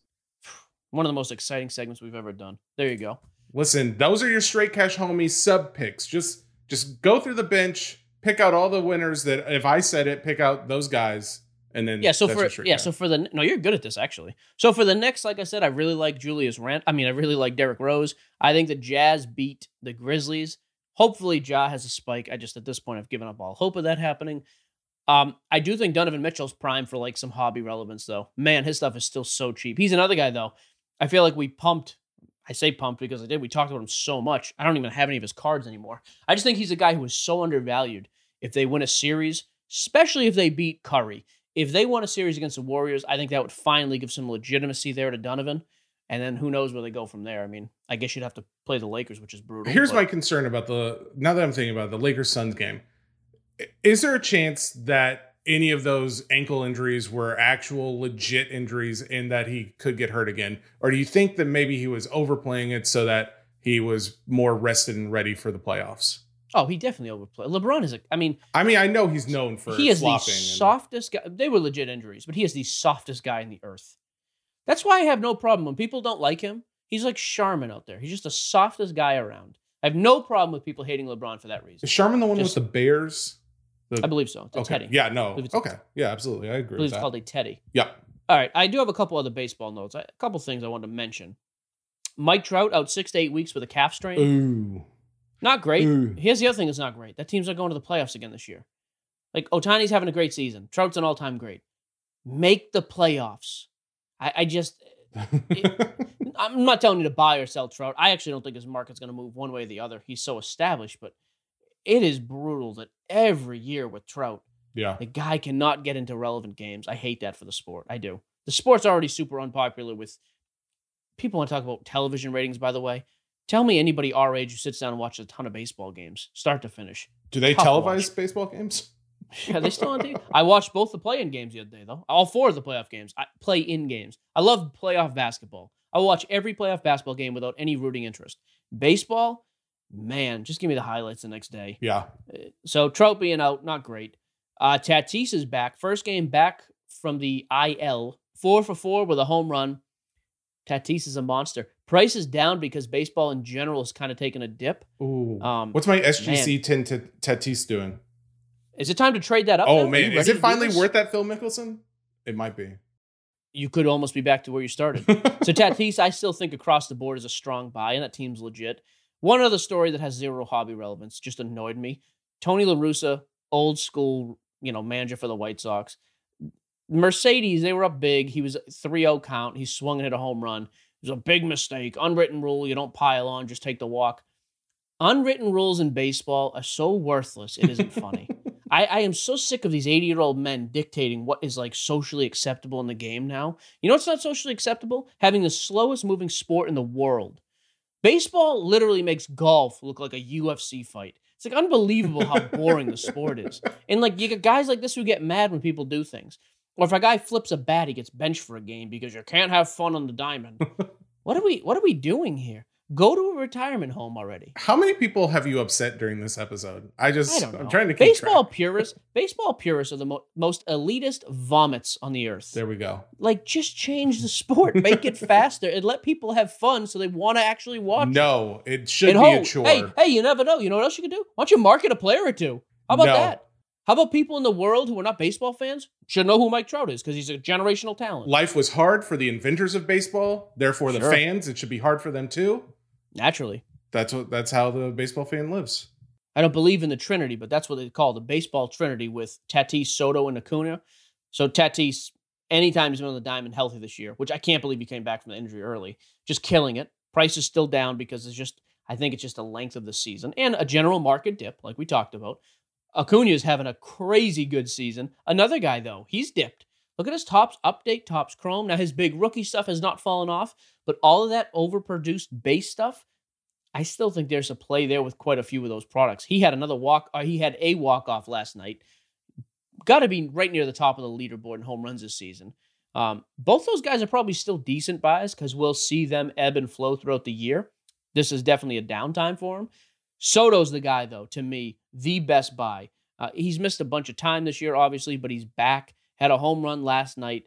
one of the most exciting segments we've ever done. There you go. Listen, those are your straight cash homie sub picks. Just just go through the bench, pick out all the winners that if I said it, pick out those guys, and then Yeah, so for yeah, cash. so for the no, you're good at this actually. So for the next, like I said, I really like Julius Rand. I mean, I really like Derrick Rose. I think the Jazz beat the Grizzlies. Hopefully, Ja has a spike. I just at this point I've given up all hope of that happening. Um, I do think Donovan Mitchell's prime for like some hobby relevance though. Man, his stuff is still so cheap. He's another guy though. I feel like we pumped. I say pumped because I did. We talked about him so much. I don't even have any of his cards anymore. I just think he's a guy who is so undervalued. If they win a series, especially if they beat Curry, if they won a series against the Warriors, I think that would finally give some legitimacy there to Donovan. And then who knows where they go from there. I mean, I guess you'd have to play the Lakers, which is brutal. Here's but- my concern about the now that I'm thinking about it, the Lakers Suns game. Is there a chance that any of those ankle injuries were actual legit injuries and that he could get hurt again? Or do you think that maybe he was overplaying it so that he was more rested and ready for the playoffs? Oh, he definitely overplayed. LeBron is a. I mean, I mean, I know he's known for he is the softest guy. They were legit injuries, but he is the softest guy in the earth. That's why I have no problem when people don't like him. He's like Charmin out there. He's just the softest guy around. I have no problem with people hating LeBron for that reason. Is Charmin the one Just- with the Bears? The- I believe so. It's okay. Teddy. Yeah, no. Okay. Yeah, absolutely. I agree. I believe with it's that. called a Teddy. yeah. All right, I do have a couple other baseball notes. I- A couple things I wanted to mention. Mike Trout out six to eight weeks with a calf strain. Ooh. Not great. Ooh. Here's the other thing that's not great. That team's not going to the playoffs again this year. Like Ohtani's having a great season. Trout's an all-time great. Make the playoffs. I, I just I'm not telling you to buy or sell Trout. I actually don't think his market's going to move one way or the other. He's so established, but it is brutal that every year with Trout, yeah. the guy cannot get into relevant games. I hate that for the sport. I do. The sport's already super unpopular with people want to talk about television ratings, by the way. Tell me anybody our age who sits down and watches a ton of baseball games, start to finish. Do they Tough televise watch. baseball games? Yeah, they still on TV. I watched both the play-in games the other day, though. All four of the playoff games. I play-in games. I love playoff basketball. I watch every playoff basketball game without any rooting interest. Baseball, man, just give me the highlights the next day. Yeah. Uh, So Trout being out, not great. Uh, Tatis is back. First game back from the IL. Four for four with a home run. Tatis is a monster. Price is down because baseball in general is kind of taking a dip. Ooh. Um, What's my SGC 10 to Tatis doing? is it time to trade that up? Oh you man, is it finally worth that Phil Mickelson? It might be. You could almost be back to where you started. So Tatis, I still think across the board is a strong buy, and that team's legit. One other story that has zero hobby relevance just annoyed me. Tony La Russa, old school, you know, manager for the White Sox. Mercedes, they were up big. He was 3-0 count. He swung and hit a home run. It was a big mistake. Unwritten rule, you don't pile on, just take the walk. Unwritten rules in baseball are so worthless, it isn't funny. I, I am so sick of these 80 year old men dictating what is like socially acceptable in the game now. You know what's not socially acceptable? Having the slowest moving sport in the world. Baseball literally makes golf look like a UFC fight. It's like unbelievable how boring the sport is. And like you get guys like this who get mad when people do things. Or if a guy flips a bat, he gets benched for a game because you can't have fun on the diamond. what are we what are we doing here? Go to a retirement home already. How many people have you upset during this episode? I just I. I'm trying to keep baseball track. purists. Baseball purists are the mo- most elitist vomits on the earth. There we go. like, just change the sport, make it faster, and let people have fun so they want to actually watch. it. No, it should And be ho- a chore. Hey, hey, you never know. You know what else you can do? Why don't you market a player or two? How about No. that? How about people in the world who are not baseball fans should know who Mike Trout is because he's a generational talent. Life was hard for the inventors of baseball. Therefore, the Sure. fans, it should be hard for them too. Naturally. That's what. That's how the baseball fan lives. I don't believe in the Trinity, but that's what they call the baseball Trinity with Tatis, Soto, and Acuna. So Tatis, anytime he's been on the diamond healthy this year, which I can't believe he came back from the injury early, just killing it. Price is still down because it's just, I think it's just the length of the season and a general market dip, like we talked about. Acuna is having a crazy good season. Another guy, though, he's dipped. Look at his Topps update, Topps chrome. Now his big rookie stuff has not fallen off, but all of that overproduced base stuff, I still think there's a play there with quite a few of those products. He had another walk, or he had a walk off last night. Got to be right near the top of the leaderboard in home runs this season. Um, both those guys are probably still decent buys because we'll see them ebb and flow throughout the year. This is definitely a downtime for him. Soto's the guy, though, to me, the best buy. Uh, he's missed a bunch of time this year, obviously, but he's back. Had a home run last night.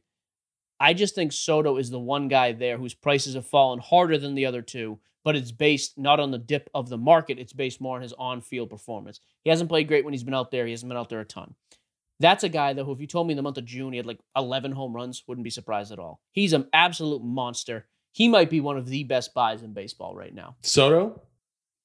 I just think Soto is the one guy there whose prices have fallen harder than the other two, but it's based not on the dip of the market. It's based more on his on field performance. He hasn't played great when he's been out there. He hasn't been out there a ton. That's a guy, though, who, if you told me in the month of June he had like 11 home runs, wouldn't be surprised at all. He's an absolute monster. He might be one of the best buys in baseball right now. Soto.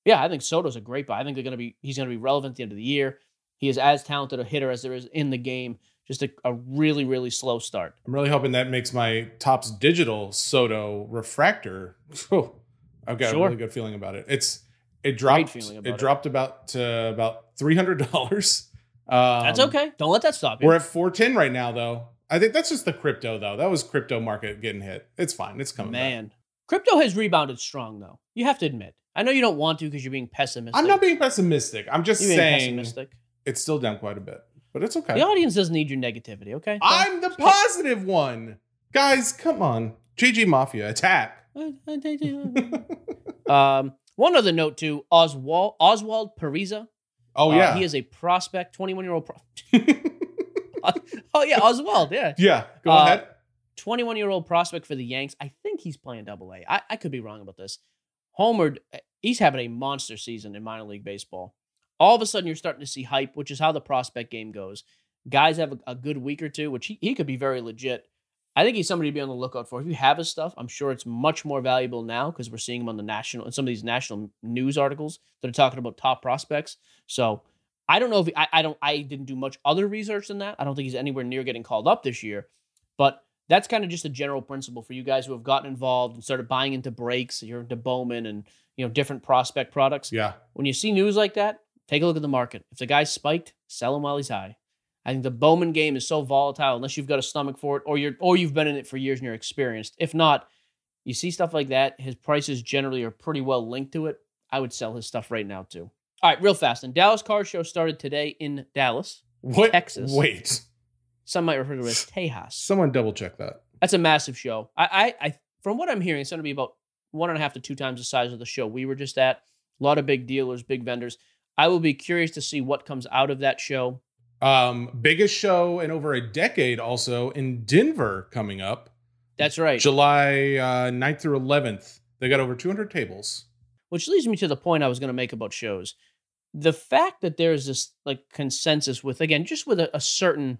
Yeah, I think Soto's a great buy. I think they're going to be he's going to be relevant at the end of the year. He is as talented a hitter as there is in the game. Just a, a really, really slow start. I'm really hoping that makes my Topps digital Soto refractor. Whew, I've got a really good feeling about it. It's it dropped. feeling about it it. dropped about to about three hundred dollars. Um, That's okay. Don't let that stop you. We're at four ten right now, though. I think that's just the crypto, though. That was crypto market getting hit. It's fine. It's coming. back. Man, crypto has rebounded strong, though. You have to admit. I know you don't want to because you're being pessimistic. I'm not being pessimistic. I'm just You're saying pessimistic. it's still down quite a bit, but it's okay. The audience doesn't need your negativity, okay? I'm the positive one, guys. Come on, GG Mafia attack. um, one other note too: Oswald Oswald Peraza. Oh Uh, yeah, he is a prospect, 21 year old. Pro- oh yeah, Oswald. Yeah, yeah. Go Uh, ahead. 21 year old prospect for the Yanks. I think he's playing double A. I, I could be wrong about this. Homered, he's having a monster season in minor league baseball. All of a sudden, you're starting to see hype, which is how the prospect game goes. Guys have a, a good week or two, which he, he could be very legit. I think he's somebody to be on the lookout for. If you have his stuff, I'm sure it's much more valuable now because we're seeing him on the national and some of these national news articles that are talking about top prospects. So I don't know if he, I, I don't I didn't do much other research than that. I don't think he's anywhere near getting called up this year, but that's kind of just a general principle for you guys who have gotten involved and started buying into breaks. You're into Bowman and you know different prospect products. Yeah, When you see news like that, take a look at the market. If the guy's spiked, sell him while he's high. I think the Bowman game is so volatile unless you've got a stomach for it or you're or you've been in it for years and you're experienced. If not, you see stuff like that, his prices generally are pretty well linked to it. I would sell his stuff right now too. All right, real fast. And Dallas Car Show started today in Dallas. what? Texas. Wait, Some might refer to it as Tejas. someone double check that. That's a massive show. I, I, I from what I'm hearing, it's going to be about one and a half to two times the size of the show we were just at. A lot of big dealers, big vendors. I will be curious to see what comes out of that show. Um, biggest show in over a decade, also in Denver coming up, That's right. July uh, 9th through 11th. They got over 200 tables. Which leads me to the point I was going to make about shows. The fact that there's this like consensus with again, just with a, a certain,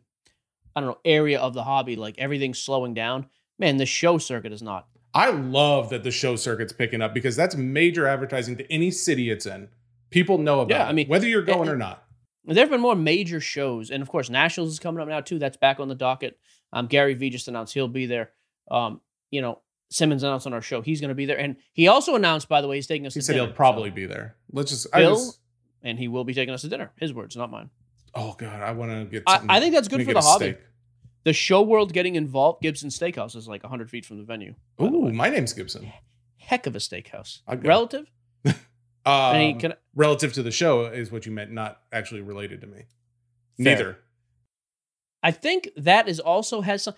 I don't know, area of the hobby, like everything's slowing down. Man, the show circuit is not. I love that the show circuit's picking up because that's major advertising to any city it's in. People know about Yeah, it, I mean, whether you're going eh, or not. There have been more major shows, and of course, Nationals is coming up now too. That's back on the docket. Um, Gary Vee just announced he'll be there. Um, you know, Simmons announced on our show he's going to be there, and he also announced, by the way, he's taking us. He to said dinner, he'll probably so- be there. Let's just, Bill, just and he will be taking us to dinner. His words, not mine. Oh god, I want to get. I- I think that's good for the hobby. steak. The show world getting involved. Gibson Steakhouse is like 100 feet from the venue. by the Ooh, my name's Gibson. heck of a steakhouse. Relative? Um, can, relative to the show is what you meant, not actually related to me. Fair. Neither. I think that is also has some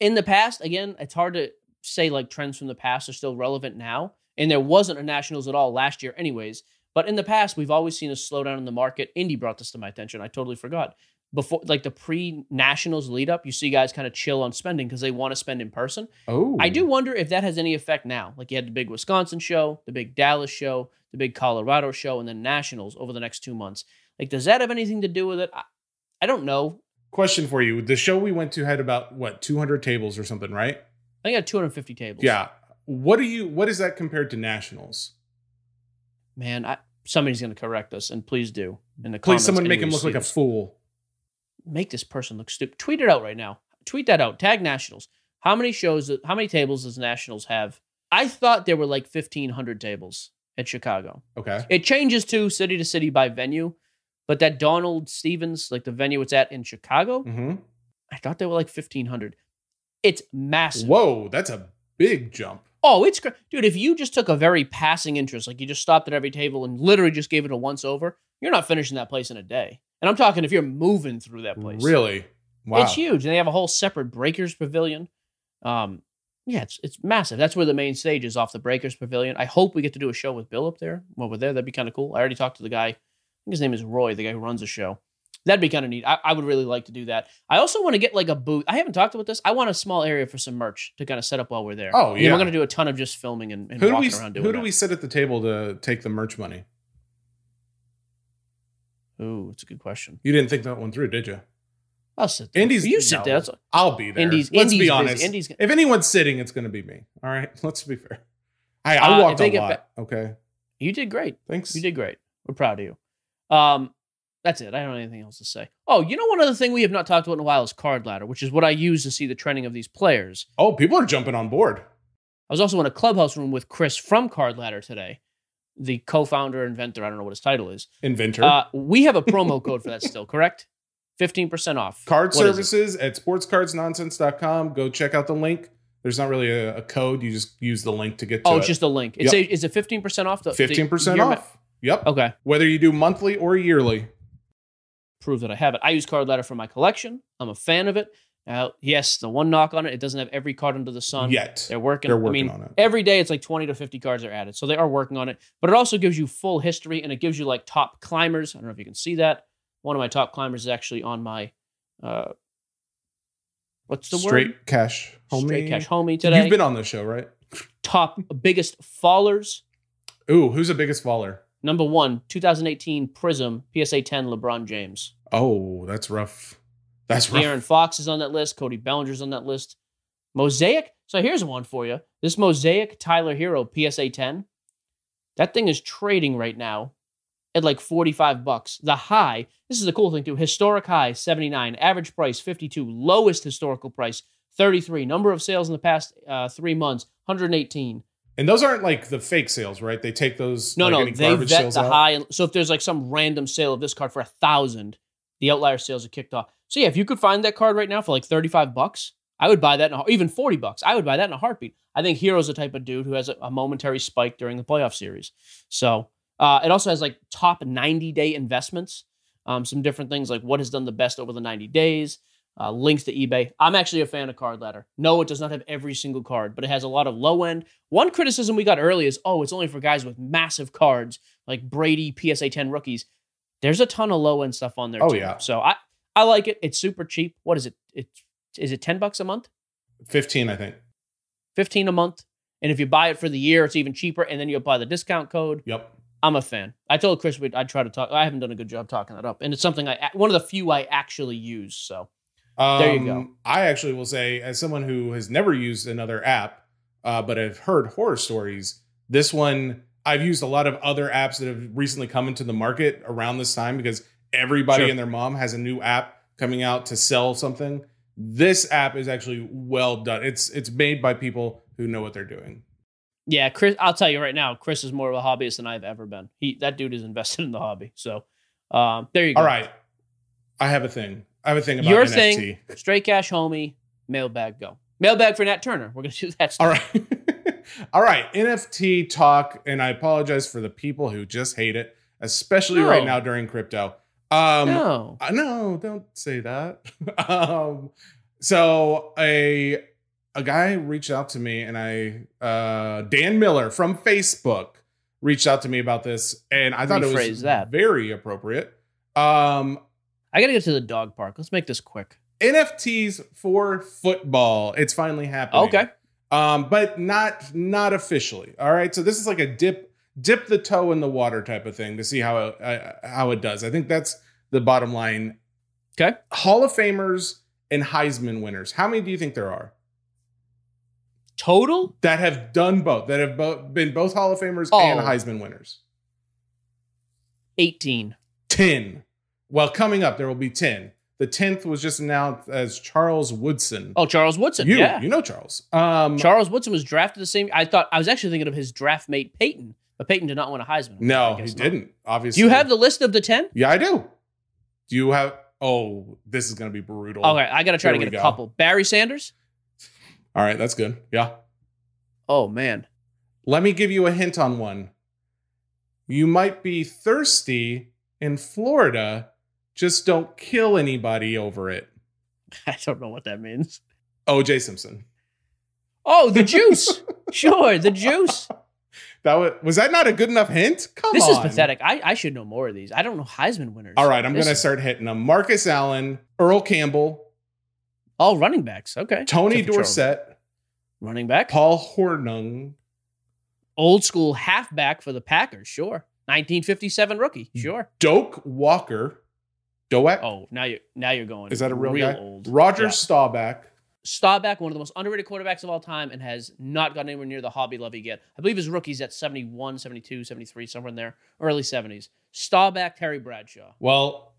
in the past. Again, it's hard to say like trends from the past are still relevant now. And there wasn't a nationals at all last year, anyways. But in the past, we've always seen a slowdown in the market. Indy brought this to my attention. I totally forgot. Before, like the pre-nationals lead up, you see guys kind of chill on spending because they want to spend in person. Oh, I do wonder if that has any effect now. Like you had the big Wisconsin show, the big Dallas show, the big Colorado show, and the nationals over the next two months. Like, does that have anything to do with it? I, I don't know. Question for you: The show we went to had about what 200 tables or something, right? I think I had 250 tables. Yeah. What do you? What is that compared to nationals? Man, I, somebody's going to correct us, and please do. In the Please, someone make him look like a fool. Make this person look stupid. Tweet it out right now. Tweet that out. Tag nationals. How many shows? How many tables does nationals have? I thought there were like 1,500 tables at Chicago. Okay. It changes to city to city by venue. But that Donald Stephens, like the venue it's at in Chicago, hmm I thought they were like 1,500. It's massive. Whoa, that's a big jump. Oh, it's great. Dude, if you just took a very passing interest, like you just stopped at every table and literally just gave it a once over, you're not finishing that place in a day. And I'm talking if you're moving through that place. Really? Wow. It's huge. And they have a whole separate Breakers Pavilion. Um, yeah, it's it's massive. That's where the main stage is off the Breakers Pavilion. I hope we get to do a show with Bill up there. While we're there, that'd be kind of cool. I already talked to the guy. I think his name is Roy, the guy who runs the show. That'd be kind of neat. I, I would really like to do that. I also want to get like a booth. I haven't talked about this. I want a small area for some merch to kind of set up while we're there. Oh, And yeah. We're gonna do a ton of just filming and, and Who do walking we? around doing Who do that. we sit at the table to take the merch money? Ooh, it's a good question. You didn't think that one through, did you? I'll sit there. Indy's you sit no, there. That's I'll be there. Indy's- Let's Indy's be busy. honest. Indy's- if anyone's sitting, it's going to be me. All right. Let's be fair. I, Uh, I if walked a get lot. okay. you did great. Thanks. You did great. We're proud of you. Um, that's it. I don't have anything else to say. Oh, you know, one other thing we have not talked about in a while is card ladder, which is what I use to see the trending of these players. Oh, people are jumping on board. I was also in a clubhouse room with Chris from Card Ladder today, the co-founder, inventor. I don't know what his title is. Inventor. Uh, we have a promo code for that still, correct? Fifteen percent off. Card What it? services at sportscardsnonsense.com. Go check out the link. There's not really a, a code. You just use the link to get to Oh, it. it's just a link. It's Yep. a, is it fifteen percent off? The the 15% year ma- off. Yep. Okay. Whether you do monthly or yearly. prove that I have it. I use Card Ladder for my collection. I'm a fan of it. Now, yes, the one knock on it, it doesn't have every card under the sun. Yet. They're working. They're I working mean, on it. every day it's like 20 to 50 cards are added. So they are working on it. But it also gives you full history and it gives you like top climbers. I don't know if you can see that. One of my top climbers is actually on my uh what's the word Straight word? cash homie. Straight cash homie today. You've been on the show, right? top biggest fallers. Ooh, who's the biggest faller? Number one, 2018 Prism PSA 10 LeBron James. Oh, that's rough. That's rough. Aaron Fox is on that list. Cody Bellinger's on that list. Mosaic. So here's one for you. This Mosaic Tyler Herro PSA 10. That thing is trading right now at like 45 bucks. The high, this is the cool thing too. Historic high 79, average price 52, lowest historical price 33. Number of sales in the past uh, 3 months 118. And those aren't like the fake sales, right? They take those. No, like, no, they vet the out? high. So if there's like some random sale of this card for a thousand, the outlier sales are kicked off. So yeah, if you could find that card right now for like 35 bucks, I would buy that, in a, even 40 bucks. I would buy that in a heartbeat. I think Herro's the type of dude who has a, a momentary spike during the playoff series. So uh, it also has like top 90 day investments, um, some different things like what has done the best over the 90 days, uh, links to eBay. I'm actually a fan of Card Ladder. No, it does not have every single card, but it has a lot of low end. One criticism we got early is, oh, it's only for guys with massive cards like Brady, PSA 10 rookies. There's a ton of low end stuff on there Oh, too. yeah. So I I like it. It's super cheap. What is it? It's is it 10 bucks a month? 15, I think. 15 a month. And if you buy it for the year, it's even cheaper. And then you apply the discount code. Yep. I'm a fan. I told Chris we'd, I'd try to talk. I haven't done a good job talking that up. And it's something I, one of the few I actually use. So There you go. Um, I actually will say, as someone who has never used another app, uh, but I've heard horror stories, this one, I've used a lot of other apps that have recently come into the market around this time because everybody Sure. and their mom has a new app coming out to sell something. This app is actually well done. It's it's made by people who know what they're doing. Yeah, Chris, I'll tell you right now, Chris is more of a hobbyist than I've ever been. He, that dude is invested in the hobby. So um, there you go. All right. I have a thing. I have a thing about Your NFT. thing, straight cash homie, mailbag go. Mailbag for Nat Turner. We're gonna do that. All right. All right. NFT talk, and I apologize for the people who just hate it, especially No. right now during crypto. Um no. uh, no, don't say that. um so a a guy reached out to me and I uh Dan Miller from Facebook reached out to me about this and I thought it was that. very appropriate. Um I gotta get to the dog park. Let's make this quick. NFTs for football. It's finally happening. Okay. Um, but not not officially. All right. So this is like a dip dip the toe in the water type of thing to see how it, uh, how it does. I think that's the bottom line. Okay. Hall of Famers and Heisman winners. How many do you think there are Total? that have done both? That have both been both Hall of Famers Oh. and Heisman winners? 18. 10. Well, coming up there will be 10. The 10th was just announced as Charles Woodson. Oh, Charles Woodson. you yeah. you know Charles. Um Charles Woodson was drafted the same. I thought I was actually thinking of his draft mate Peyton, but Peyton did not win a Heisman. no, he not. didn't. Do Obviously. you have the list of the 10? Yeah, I do. Do you have? Oh, this is gonna be brutal. Okay, I got to try Here to get a go. couple. Barry Sanders? All right, that's good. Yeah. Oh, man. Let me give you a hint on one. You might be thirsty in Florida. Just don't kill anybody over it. I don't know what that means. OJ Simpson. Oh, the juice. sure, the juice. That was, was that not a good enough hint? Come This on. This is pathetic. I, I should know more of these. I don't know Heisman winners. All right, I'm going to start hitting them. Marcus Allen, Earl Campbell, All running backs. Okay. Tony Except for Charles. Dorsett, Running back. Paul Hornung, Old school halfback for the Packers. Sure. 1957 rookie. Sure. Doak Walker, Doak. Oh, now you're now you're going. is that a real, real guy? old? Roger Yeah. Staubach. Staubach, one of the most underrated quarterbacks of all time, and has not gotten anywhere near the Hobby Lobby yet. I believe his rookie's at 71, 72, 73, somewhere in there, early 70s. Staubach, Terry Bradshaw. Well,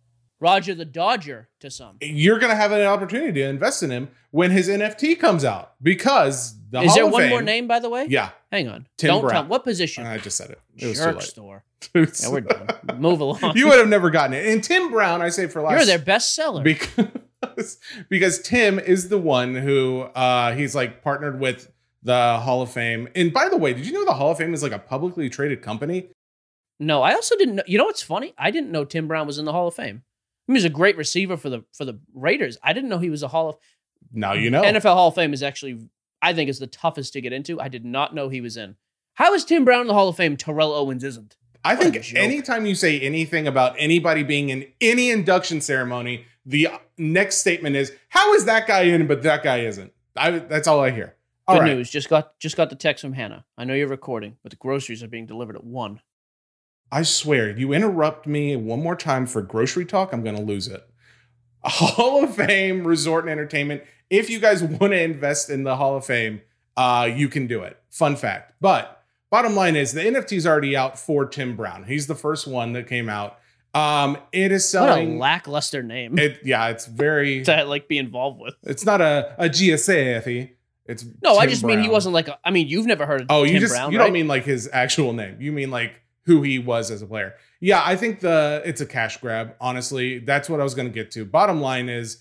Roger the Dodger to some. you're going to have an opportunity to invest in him when his NFT comes out because the Is Hall there one Fame, more name, by the way? Yeah, Hang on. Tim Don't Brown. tell. What position? I just said it. It was Jerk store. Yeah, we're done. Move along. you would have never gotten it. And Tim Brown, I say for last. You're their best seller. because because Tim is the one who uh he's like partnered with the Hall of Fame. And by the way, did you know the Hall of Fame is like a publicly traded company? No, I also didn't know. You know what's funny? I didn't know Tim Brown was in the Hall of Fame. He was a great receiver for the for the Raiders. I didn't know he was a Hall of Now you know. NFL Hall of Fame is actually I think is the toughest to get into. I did not know he was in. How is Tim Brown in the Hall of Fame? Terrell Owens isn't. I What think anytime you say anything about anybody being in any induction ceremony, the next statement is, "How is that guy in, but that guy isn't?" I, that's all I hear. All Good right. news. Just got just got the text from Hannah. I know you're recording, but the groceries are being delivered at one. I swear, you interrupt me one more time for grocery talk, I'm going to lose it. Hall of Fame Resort and Entertainment. If you guys want to invest in the Hall of Fame, uh, you can do it. Fun fact. But bottom line is the NFT is already out for Tim Brown. He's the first one that came out. Um, it is What a lackluster name it, yeah, it's very. to like be involved with. It's not a a GSA. It's No, I Tim just mean he wasn't like. A, I mean, you've never heard of Oh, Tim you just Brown, you right? don't mean like his actual name. You mean like who he was as a player. Yeah, I think the it's a cash grab. Honestly, that's what I was going to get to. Bottom line is,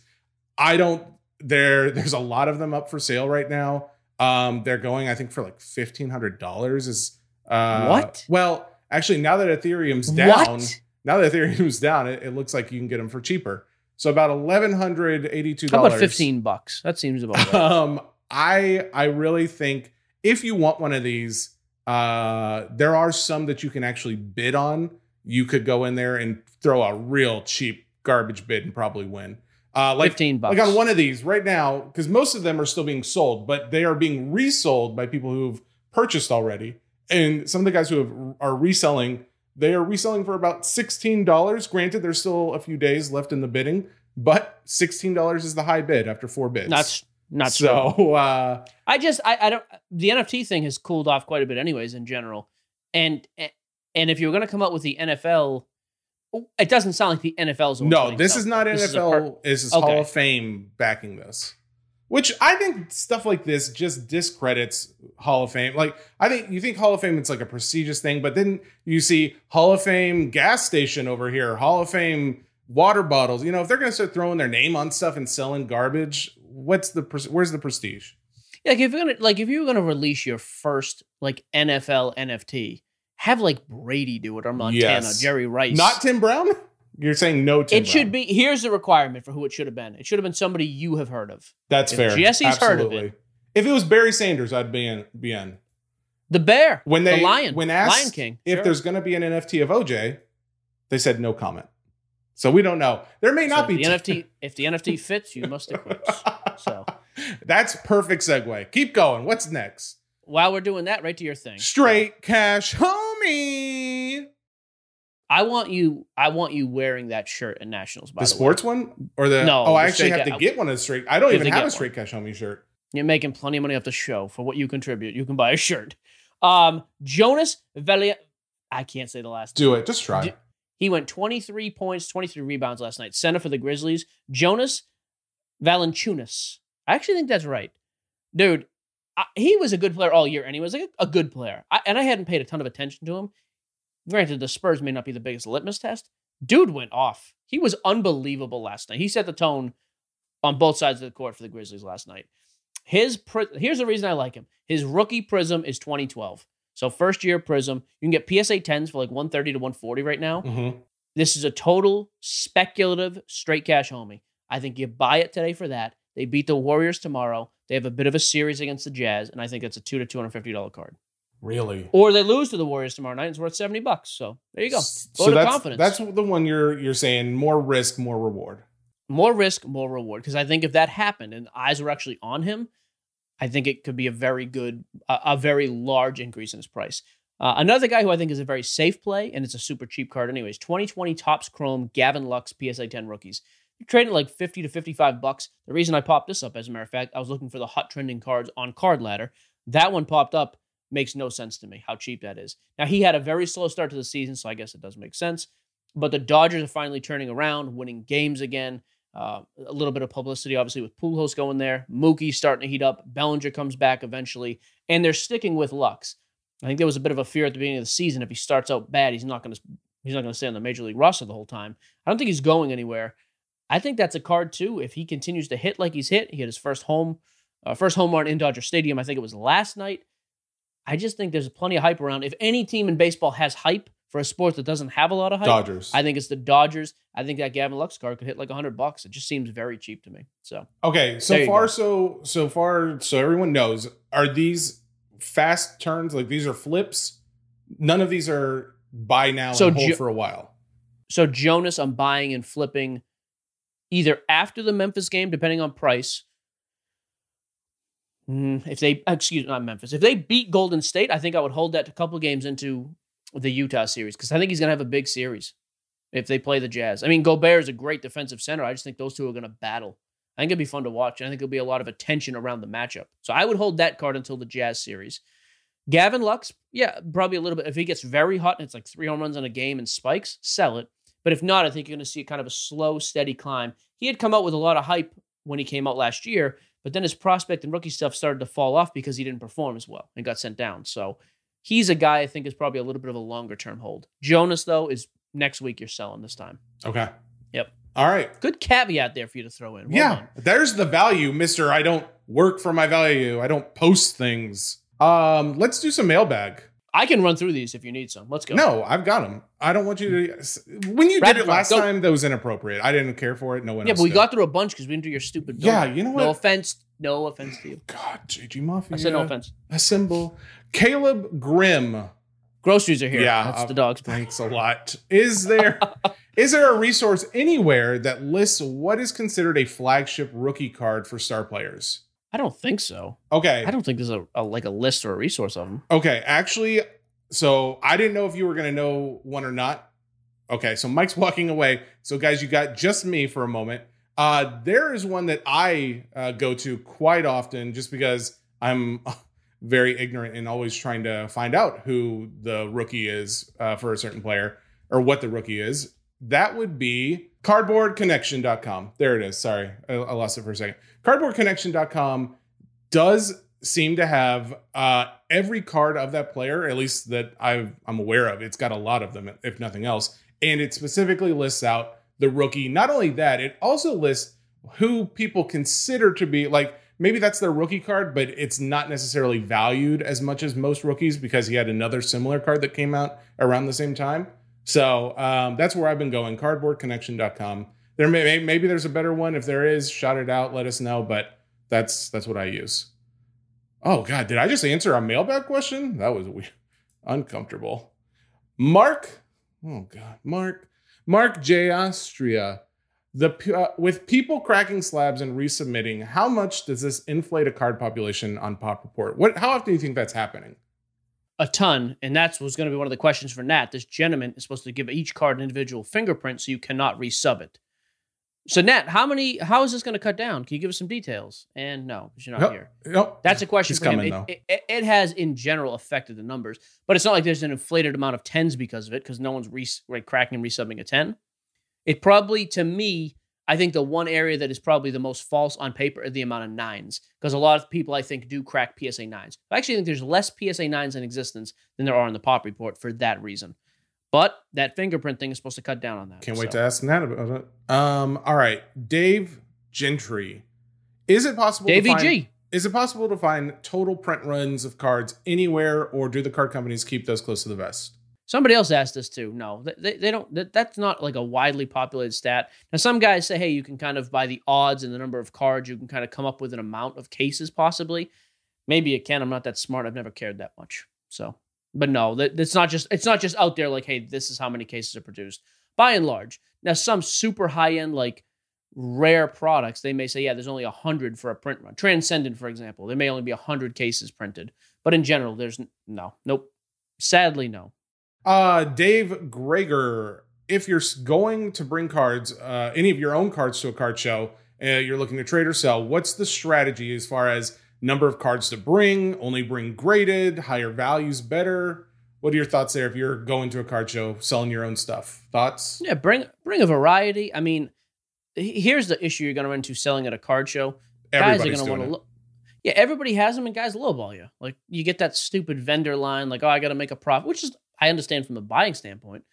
I don't. There, there's a lot of them up for sale right now. Um, they're going, I think, for like fifteen hundred dollars. Is uh, What? Well, actually, now that Ethereum's down, What? now that Ethereum's down, it, it looks like you can get them for cheaper. So about eleven hundred eighty-two How dollars. about fifteen bucks? That seems about right. Um, I I really think if you want one of these, uh, there are some that you can actually bid on. You could go in there and throw a real cheap garbage bid and probably win. Uh, like Fifteen bucks. like on one of these right now, because most of them are still being sold, but they are being resold by people who've purchased already. And some of the guys who have, are reselling, they are reselling for about sixteen dollars. Granted, there's still a few days left in the bidding, but sixteen dollars is the high bid after four bids. Not not so. Uh, I just I, I don't the NFT thing has cooled off quite a bit anyways in general. And and if you're going to come up with the NFL it doesn't sound like the NFL's no, this is not. This is NFL. per- This is Okay. Hall of Fame backing this. Which I think stuff like this just discredits Hall of Fame. Like I think you think Hall of Fame it's like a prestigious thing, but then you see Hall of Fame gas station over here, Hall of Fame water bottles. You know, if they're gonna start throwing their name on stuff and selling garbage, what's the where's the prestige? Yeah, Like if you're gonna like if you're gonna release your first like NFL NFT, have like Brady do it or Montana, Yes. Jerry Rice. Not Tim Brown. You're saying no Tim it should be. Here's the requirement for who it should have been. It should have been somebody you have heard of. That's if fair. Jesse's heard of Absolutely. If it was Barry Sanders, I'd be in. Be in. The Bear, When they the Lion, when asked Lion King. if Sure. there's going to be an NFT of OJ, they said no comment. So we don't know. There may So not be the NFT. If the NFT fits, you must eclipse. So That's perfect segue. Keep going. What's next? while we're doing that, right to your thing. Straight cash, homie. I want you. I want you wearing that shirt at Nationals. By the the, sports way. one or the? No, oh, I actually have ca- to get one of the straight. I don't have even have a one. straight cash homie shirt. You're making plenty of money off the show for what you contribute. You can buy a shirt. Um, Jonas Velia. I can't say the last. Do it. Just try. He went 23 points, 23 rebounds last night. Center for the Grizzlies. Jonas Valanciunas. I actually think that's right. Dude, I, he was a good player all year, and he was like a, a good player. I, and I hadn't paid a ton of attention to him. Granted, the Spurs may not be the biggest litmus test. Dude went off. He was unbelievable last night. He set the tone on both sides of the court for the Grizzlies last night. His pri- here's the reason I like him. His rookie prism is 2012. So first year prism, you can get PSA 10s for like 130 to 140 right now. Mhm. This is a total speculative straight cash homie. I think you buy it today for that. They beat the Warriors tomorrow. They have a bit of a series against the Jazz, and I think it's a two to two hundred fifty dollar card. Really? Or they lose to the Warriors tomorrow night, and it's worth seventy bucks. So there you go. So Vote of that's confidence. that's the one you're you're saying more risk, more reward. more risk, more reward. Because I think if that happened and eyes were actually on him, I think it could be a very good, a, a very large increase in his price. Uh, another guy who I think is a very safe play, and it's a super cheap card, anyways. 2020 Topps Chrome Gavin Lux PSA 10 rookies. You're trading like 50 to 55 bucks. The reason I popped this up, as a matter of fact, I was looking for the hot trending cards on Card Ladder. That one popped up. Makes no sense to me how cheap that is. Now he had a very slow start to the season, so I guess it does make sense. But the Dodgers are finally turning around, winning games again. Uh, a little bit of publicity, obviously, with Pujols going there. Mookie starting to heat up. Bellinger comes back eventually, and they're sticking with Lux. I think there was a bit of a fear at the beginning of the season if he starts out bad, he's not going to he's not going to stay on the major league roster the whole time. I don't think he's going anywhere. I think that's a card too. If he continues to hit like he's hit, he had his first home, uh, first home run in Dodger Stadium. I think it was last night. I just think there's plenty of hype around. If any team in baseball has hype for a sport that doesn't have a lot of hype, Dodgers. I think it's the Dodgers. I think that Gavin Lux card could hit like hundred bucks. It just seems very cheap to me. So Okay, so far, go. so so far, so everyone knows. Are these fast turns? Like these are flips? None of these are buy now So and hold Jo- for a while. So Jonas, I'm buying and flipping either after the Memphis game, depending on price. Mm, If they, excuse me, not Memphis, if they beat Golden State, I think I would hold that a couple games into the Utah series because I think he's going to have a big series if they play the Jazz. I mean, Gobert is a great defensive center. I just think those two are going to battle. I think it'd be fun to watch. and I think there'll be a lot of attention around the matchup. So I would hold that card until the Jazz series. Gavin Lux, yeah, probably a little bit. If he gets very hot and it's like three home runs in a game and spikes, sell it. But if not, I think you're going to see kind of a slow, steady climb. He had come out with a lot of hype when he came out last year, but then his prospect and rookie stuff started to fall off because he didn't perform as well and got sent down. So he's a guy I think is probably a little bit of a longer term hold. Jonas, though, is next week you're selling this time. Okay. Yep. All right. Good caveat there for you to throw in. Well yeah, done. there's the value, Mister. I don't work for my value. I don't post things. Um, let's do some mailbag. I can run through these if you need some. Let's go. No, I've got them. I don't want you to. When you Rapid did it last go. time, that was inappropriate. I didn't care for it. No one Yeah, but we did. got through a bunch because we didn't do your stupid. Yeah, you know what? No offense. No offense to you. God, JG Mafia. I said no offense. A symbol. Caleb Grimm. Groceries are here. Yeah, that's uh, the dog's. Thanks a lot. Is there is there a resource anywhere that lists what is considered a flagship rookie card for star players? I don't think so. Okay. I don't think there's a, a like a list or a resource of them. Okay, actually, so I didn't know if you were going to know one or not. Okay, so Mike's walking away. So guys, you got just me for a moment. Uh there is one that I uh, go to quite often just because I'm very ignorant and always trying to find out who the rookie is uh, for a certain player or what the rookie is. That would be cardboardconnection.com. There it is. Sorry, I, I lost it for a second. Cardboardconnection.com does seem to have uh, every card of that player, at least that I've, I'm aware of. It's got a lot of them, if nothing else. And it specifically lists out the rookie. Not only that, it also lists who people consider to be like maybe that's their rookie card, but it's not necessarily valued as much as most rookies because he had another similar card that came out around the same time. So um, that's where I've been going. Cardboardconnection.com. There may maybe there's a better one. If there is, shout it out. Let us know. But that's that's what I use. Oh God, did I just answer a mailbag question? That was weird. uncomfortable. Mark, oh God, Mark, Mark J Austria. The uh, with people cracking slabs and resubmitting, how much does this inflate a card population on Pop Report? What? How often do you think that's happening? a ton, and that's was going to be one of the questions for Nat. This gentleman is supposed to give each card an individual fingerprint, so you cannot resub it. So Nat, how many? How is this going to cut down? Can you give us some details? And no, you're not Nope. here. Nope. That's a question He's for coming, It- though. It, it, it has in general affected the numbers, but it's not like there's an inflated amount of tens because of it, because no one's re- like cracking and resubbing a ten. It probably, to me, I think the one area that is probably the most false on paper are the amount of nines, because a lot of people I think do crack PSA nines. I actually think there's less PSA nines in existence than there are in the pop report for that reason. But that fingerprint thing is supposed to cut down on that. Can't wait so. to ask Nat about it. Um, all right, Dave Gentry. Is it possible? Davey to find, G. Is it possible to find total print runs of cards anywhere, or do the card companies keep those close to the vest? Somebody else asked this too. No, they- they, don't. That, that's not like a widely populated stat. Now, some guys say, hey, you can kind of by the odds and the number of cards, you can kind of come up with an amount of cases possibly. Maybe you can. I'm not that smart. I've never cared that much. So, but no, that it's not just it's not just out there like, hey, this is how many cases are produced. By and large, now some super high end like rare products, they may say, yeah, there's only hundred for a print run. Transcendent, for example, there may only be hundred cases printed, but in general, there's no, nope. Sadly, no. Uh, Dave Gregor, if you're going to bring cards, uh, any of your own cards to a card show, uh, you're looking to trade or sell, what's the strategy as far as number of cards to bring? Only bring graded, higher values better? What are your thoughts there if you're going to a card show selling your own stuff? Thoughts? Yeah, bring bring a variety. I mean, here's the issue you're going to run into selling at a card show. guys are going to want to look. Yeah, everybody has them, and guys lowball you. Like you get that stupid vendor line, like, "Oh, I got to make a profit," which is I understand from the buying standpoint.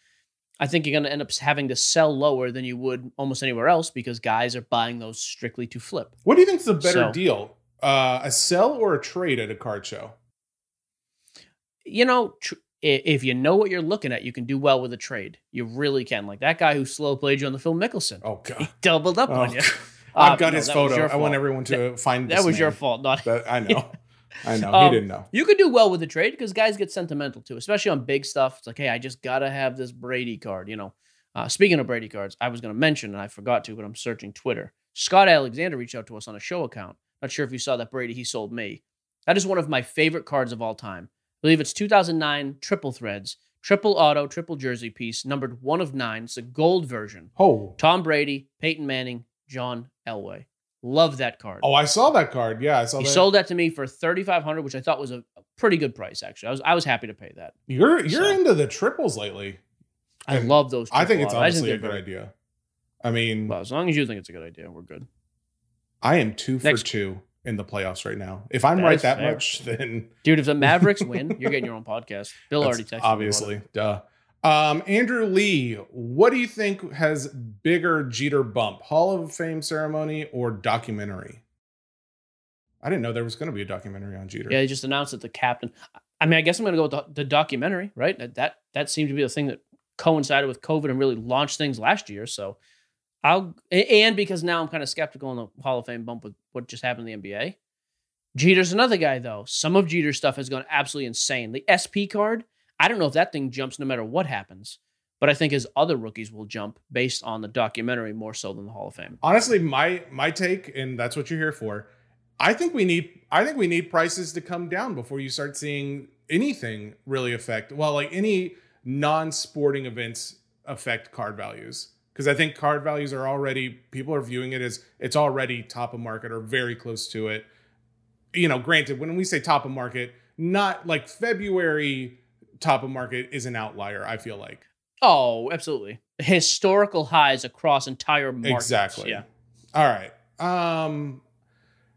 I think you're going to end up having to sell lower than you would almost anywhere else because guys are buying those strictly to flip. What do you think is a better So- deal? Uh, a sell or a trade at a card show? You know, tr- if you know what you're looking at, you can do well with a trade. You really can. Like that guy who slow played you on the Phil Mickelson. Oh He god. doubled up Oh, on you. Uh, I've got no, his photo. I want everyone to find That was your fault, not That, I know. I know. Um, he didn't know. You could do well with a trade because guys get sentimental too, especially on big stuff. It's like, hey, I just gotta have this Brady card. You know, uh, speaking of Brady cards, I was gonna mention and I forgot to, but I'm searching Twitter. Scott Alexander reached out to us on a show account. Not sure if you saw that Brady he sold me. That is one of my favorite cards of all time. I believe it's 2009 triple threads, triple auto, triple jersey piece, numbered one of nine. It's a gold version. Oh. Tom Brady, Peyton Manning, John Elway. Love that card. Oh, I saw that card. Yeah, I saw He that. sold that to me for thirty five hundred, which I thought was a pretty good price. Actually, I was I was happy to pay that. You're you're So- into the triples lately. I And love those. I think it's honestly a think good idea. I mean, Well, as long as you think it's a good idea, we're good. I am two for Next- two in the playoffs right now. If I'm That right that fair. much, then Dude, if the Mavericks win, you're getting your own podcast. Bill that's already texted. me obviously duh. Um, Andrew Lee, what do you think has bigger Jeter bump, Hall of Fame ceremony or documentary? I didn't know there was going to be a documentary on Jeter. Yeah, they just announced that the captain. I mean, I guess I'm going to go with the, the documentary, right? That, that that seemed to be the thing that coincided with COVID and really launched things last year. So I'll and because now I'm kind of skeptical on the Hall of Fame bump with what just happened in the NBA. Jeter's another guy though. Some of Jeter's stuff has gone absolutely insane. The SP card, I don't know if that thing jumps no matter what happens, but I think his other rookies will jump based on the documentary more so than the Hall of Fame. honestly my my take and that's what you're here for i think we need i think we need prices to come down before you start seeing anything really affect well like any non-sporting events affect card values because i think card values are already people are viewing it as it's already top of market or very close to it you know granted when we say top of market not like february top of market is an outlier i feel like Oh, absolutely. Historical highs across entire markets. Exactly. Yeah. All right. Um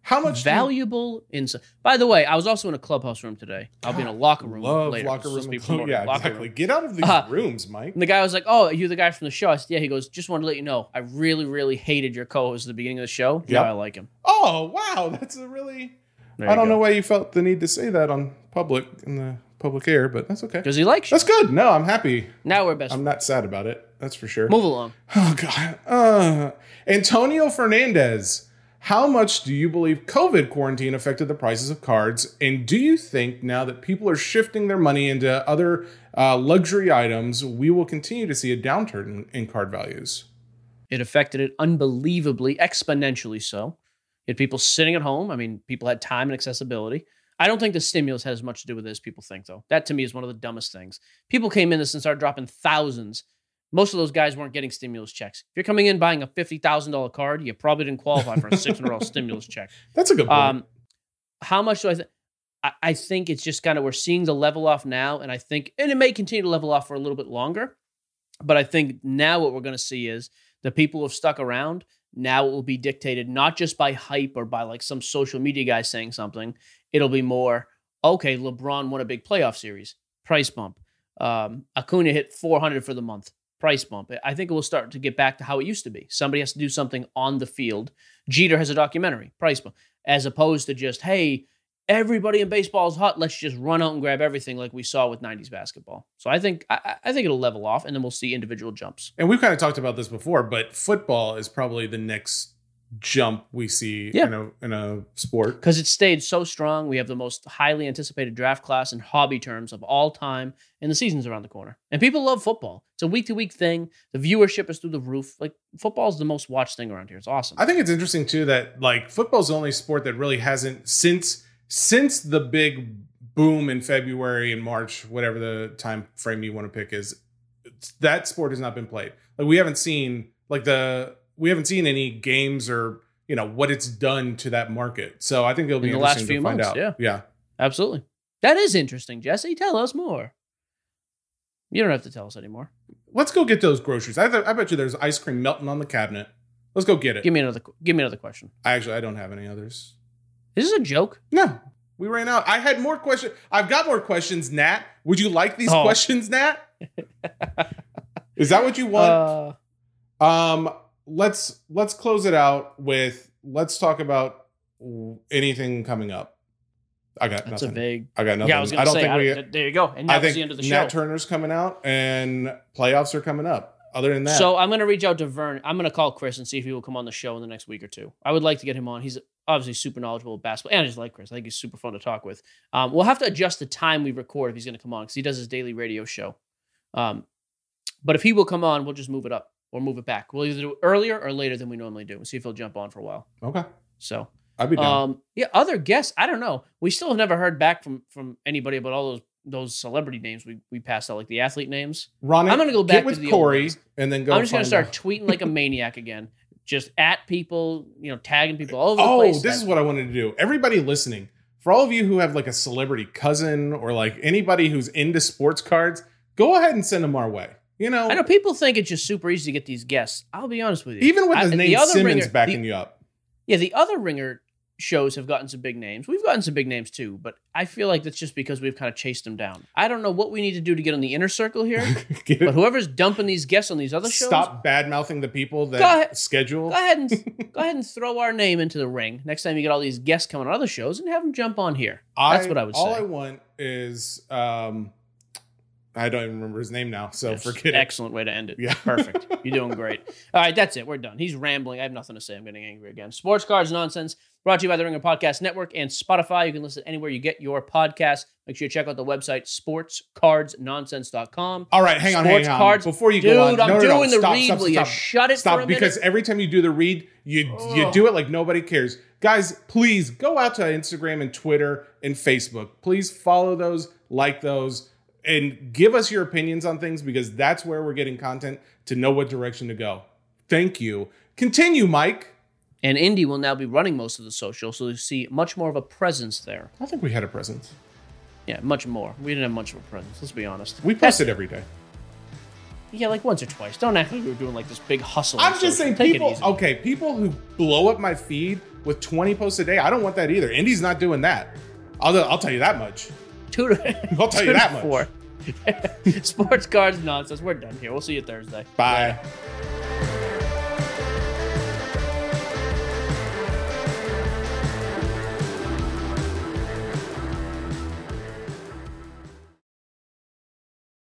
How much do you- valuable insight. By the way, I was also in a clubhouse room today. I'll be in a locker room Love later. locker room. promoted. Yeah, Locker exactly. room. Get out of these Uh, rooms, Mike. And the guy was like, "Oh, you're the guy from the show." I said, "Yeah." He goes, "Just wanted to let you know, I really, really hated your co-host at the beginning of the show. Yeah, I like him." Oh wow, that's a really. There I don't go. know why you felt the need to say that on public in the public air, but that's okay. because he likes you. That's good. No, I'm happy. Now we're best. I'm not sad about it. That's for sure. Move along. Oh god. Uh, Antonio Fernandez. How much do you believe COVID quarantine affected the prices of cards? And do you think now that people are shifting their money into other uh, luxury items, we will continue to see a downturn in, in card values? It affected it unbelievably, exponentially so. You had people sitting at home. I mean, people had time and accessibility. I don't think the stimulus has as much to do with this. People think though. That to me is one of the dumbest things. People came in this and started dropping thousands. Most of those guys weren't getting stimulus checks. If you're coming in buying a fifty thousand dollar card, you probably didn't qualify for a six hundred dollars stimulus check. That's a good point. Um, how much do I think? I I think it's just kind of we're seeing the level off now, and I think, and it may continue to level off for a little bit longer. But I think now what we're going to see is the people who have stuck around. Now it will be dictated not just by hype or by like some social media guy saying something. It'll be more okay. LeBron won a big playoff series, price bump. Um, Acuna hit 400 for the month, price bump. I think it will start to get back to how it used to be. Somebody has to do something on the field. Jeter has a documentary, price bump, as opposed to just hey, everybody in baseball is hot. Let's just run out and grab everything like we saw with '90s basketball. So I think I, I think it'll level off, and then we'll see individual jumps. and we've kind of talked about this before, but football is probably the next jump we see Yeah. in a in a sport. because it stayed so strong. We have the most highly anticipated draft class in hobby terms of all time, and the season's around the corner. And people love football. It's a week to week thing. The viewership is through the roof. Like football is the most watched thing around here. It's awesome. I think it's interesting too that like football's the only sport that really hasn't since since the big boom in February and March, whatever the time frame you want to pick is, that sport has not been played. Like we haven't seen like the we haven't seen any games or you know what it's done to that market. So I think it'll be In the last few to find months, out. yeah. yeah. Absolutely. That is interesting, Jesse. Tell us more. You don't have to tell us anymore. Let's go get those groceries. I, I bet you there's ice cream melting on the cabinet. Let's go get it. Give me another. Give me another question. I actually I don't have any others. Is this a joke? No, we ran out. I had more questions. I've got more questions, Nat. Would you like these Oh. questions, Nat? Is that what you want? Uh, um, let's let's close it out with let's talk about anything coming up. I got that's nothing. a vague. I got nothing. Yeah, I was gonna don't say. think I- we. there you go. And I think the end of the Nat show. Turner's coming out and playoffs are coming up. Other than that, So I'm gonna reach out to Vern. I'm gonna call Chris and see if he will come on the show in the next week or two. I would like to get him on. He's obviously super knowledgeable of basketball, and I just like Chris. I think he's super fun to talk with. Um, we'll have to adjust the time we record if he's gonna come on because he does his daily radio show. Um, but if he will come on, we'll just move it up or move it back. We'll either do it earlier or later than we normally do. We'll see if he'll jump on for a while. okay, So I'd be down. um, yeah, other guests. I don't know. We still have never heard back from from anybody about all those those celebrity names we we passed out, like the athlete names. Ronnie, I'm gonna go back get to with the Corey and then go. I'm just gonna start out. tweeting like a maniac again. Just at people, you know, tagging people all over the Oh, this is what I wanted to do. Everybody listening, for all of you who have like a celebrity cousin or like anybody who's into sports cards, go ahead and send them our way. You know, I know people think it's just super easy to get these guests. I'll be honest with you. even with I- the name Simmons ringer- backing the- you up. Yeah, the other ringer shows have gotten some big names. We've gotten some big names too, but I feel like that's just because we've kind of chased them down. I don't know what we need to do to get on the inner circle here, but whoever's dumping these guests on these other shows, Stop bad mouthing the people that Go ahead. schedule. go ahead and go ahead and throw our name into the ring next time you get all these guests coming on other shows and have them jump on here. That's what I would all say. I want is um I don't even remember his name now, so Yes. forget it. Excellent way to end it. Yeah. Perfect. You're doing great. All right, that's it. We're done. He's rambling. I have nothing to say. I'm getting angry again. Sports Cards Nonsense, brought to you by the Ringer Podcast Network and Spotify. You can listen anywhere you get your podcast. Make sure you check out the website, sportscardsnonsense.com. All right, hang on, Sports hang on. cards. Before you Dude, go on, I'm no, no, no, doing the stop, read. stop, Will you stop. shut it Stop for a because minute? every time you do the read, you you do it like nobody cares. Guys, please go out to Instagram and Twitter and Facebook. Please follow those, like those, and give us your opinions on things because that's where we're getting content to know what direction to go. Thank you. Continue, Mike. And Indy will now be running most of the social, so you see much more of a presence there. I think we had a presence. Yeah, much more. We didn't have much of a presence. Let's be honest. We post it every day. Yeah, like once or twice. Don't act like we were doing like this big hustle. I'm just social. saying, Take people. Okay, people who blow up my feed with 20 posts a day. I don't want that either. Indy's not doing that. I'll, I'll tell you that much. Two to, I'll tell you that much. four. Sports cards nonsense. We're done here. We'll see you Thursday. Bye.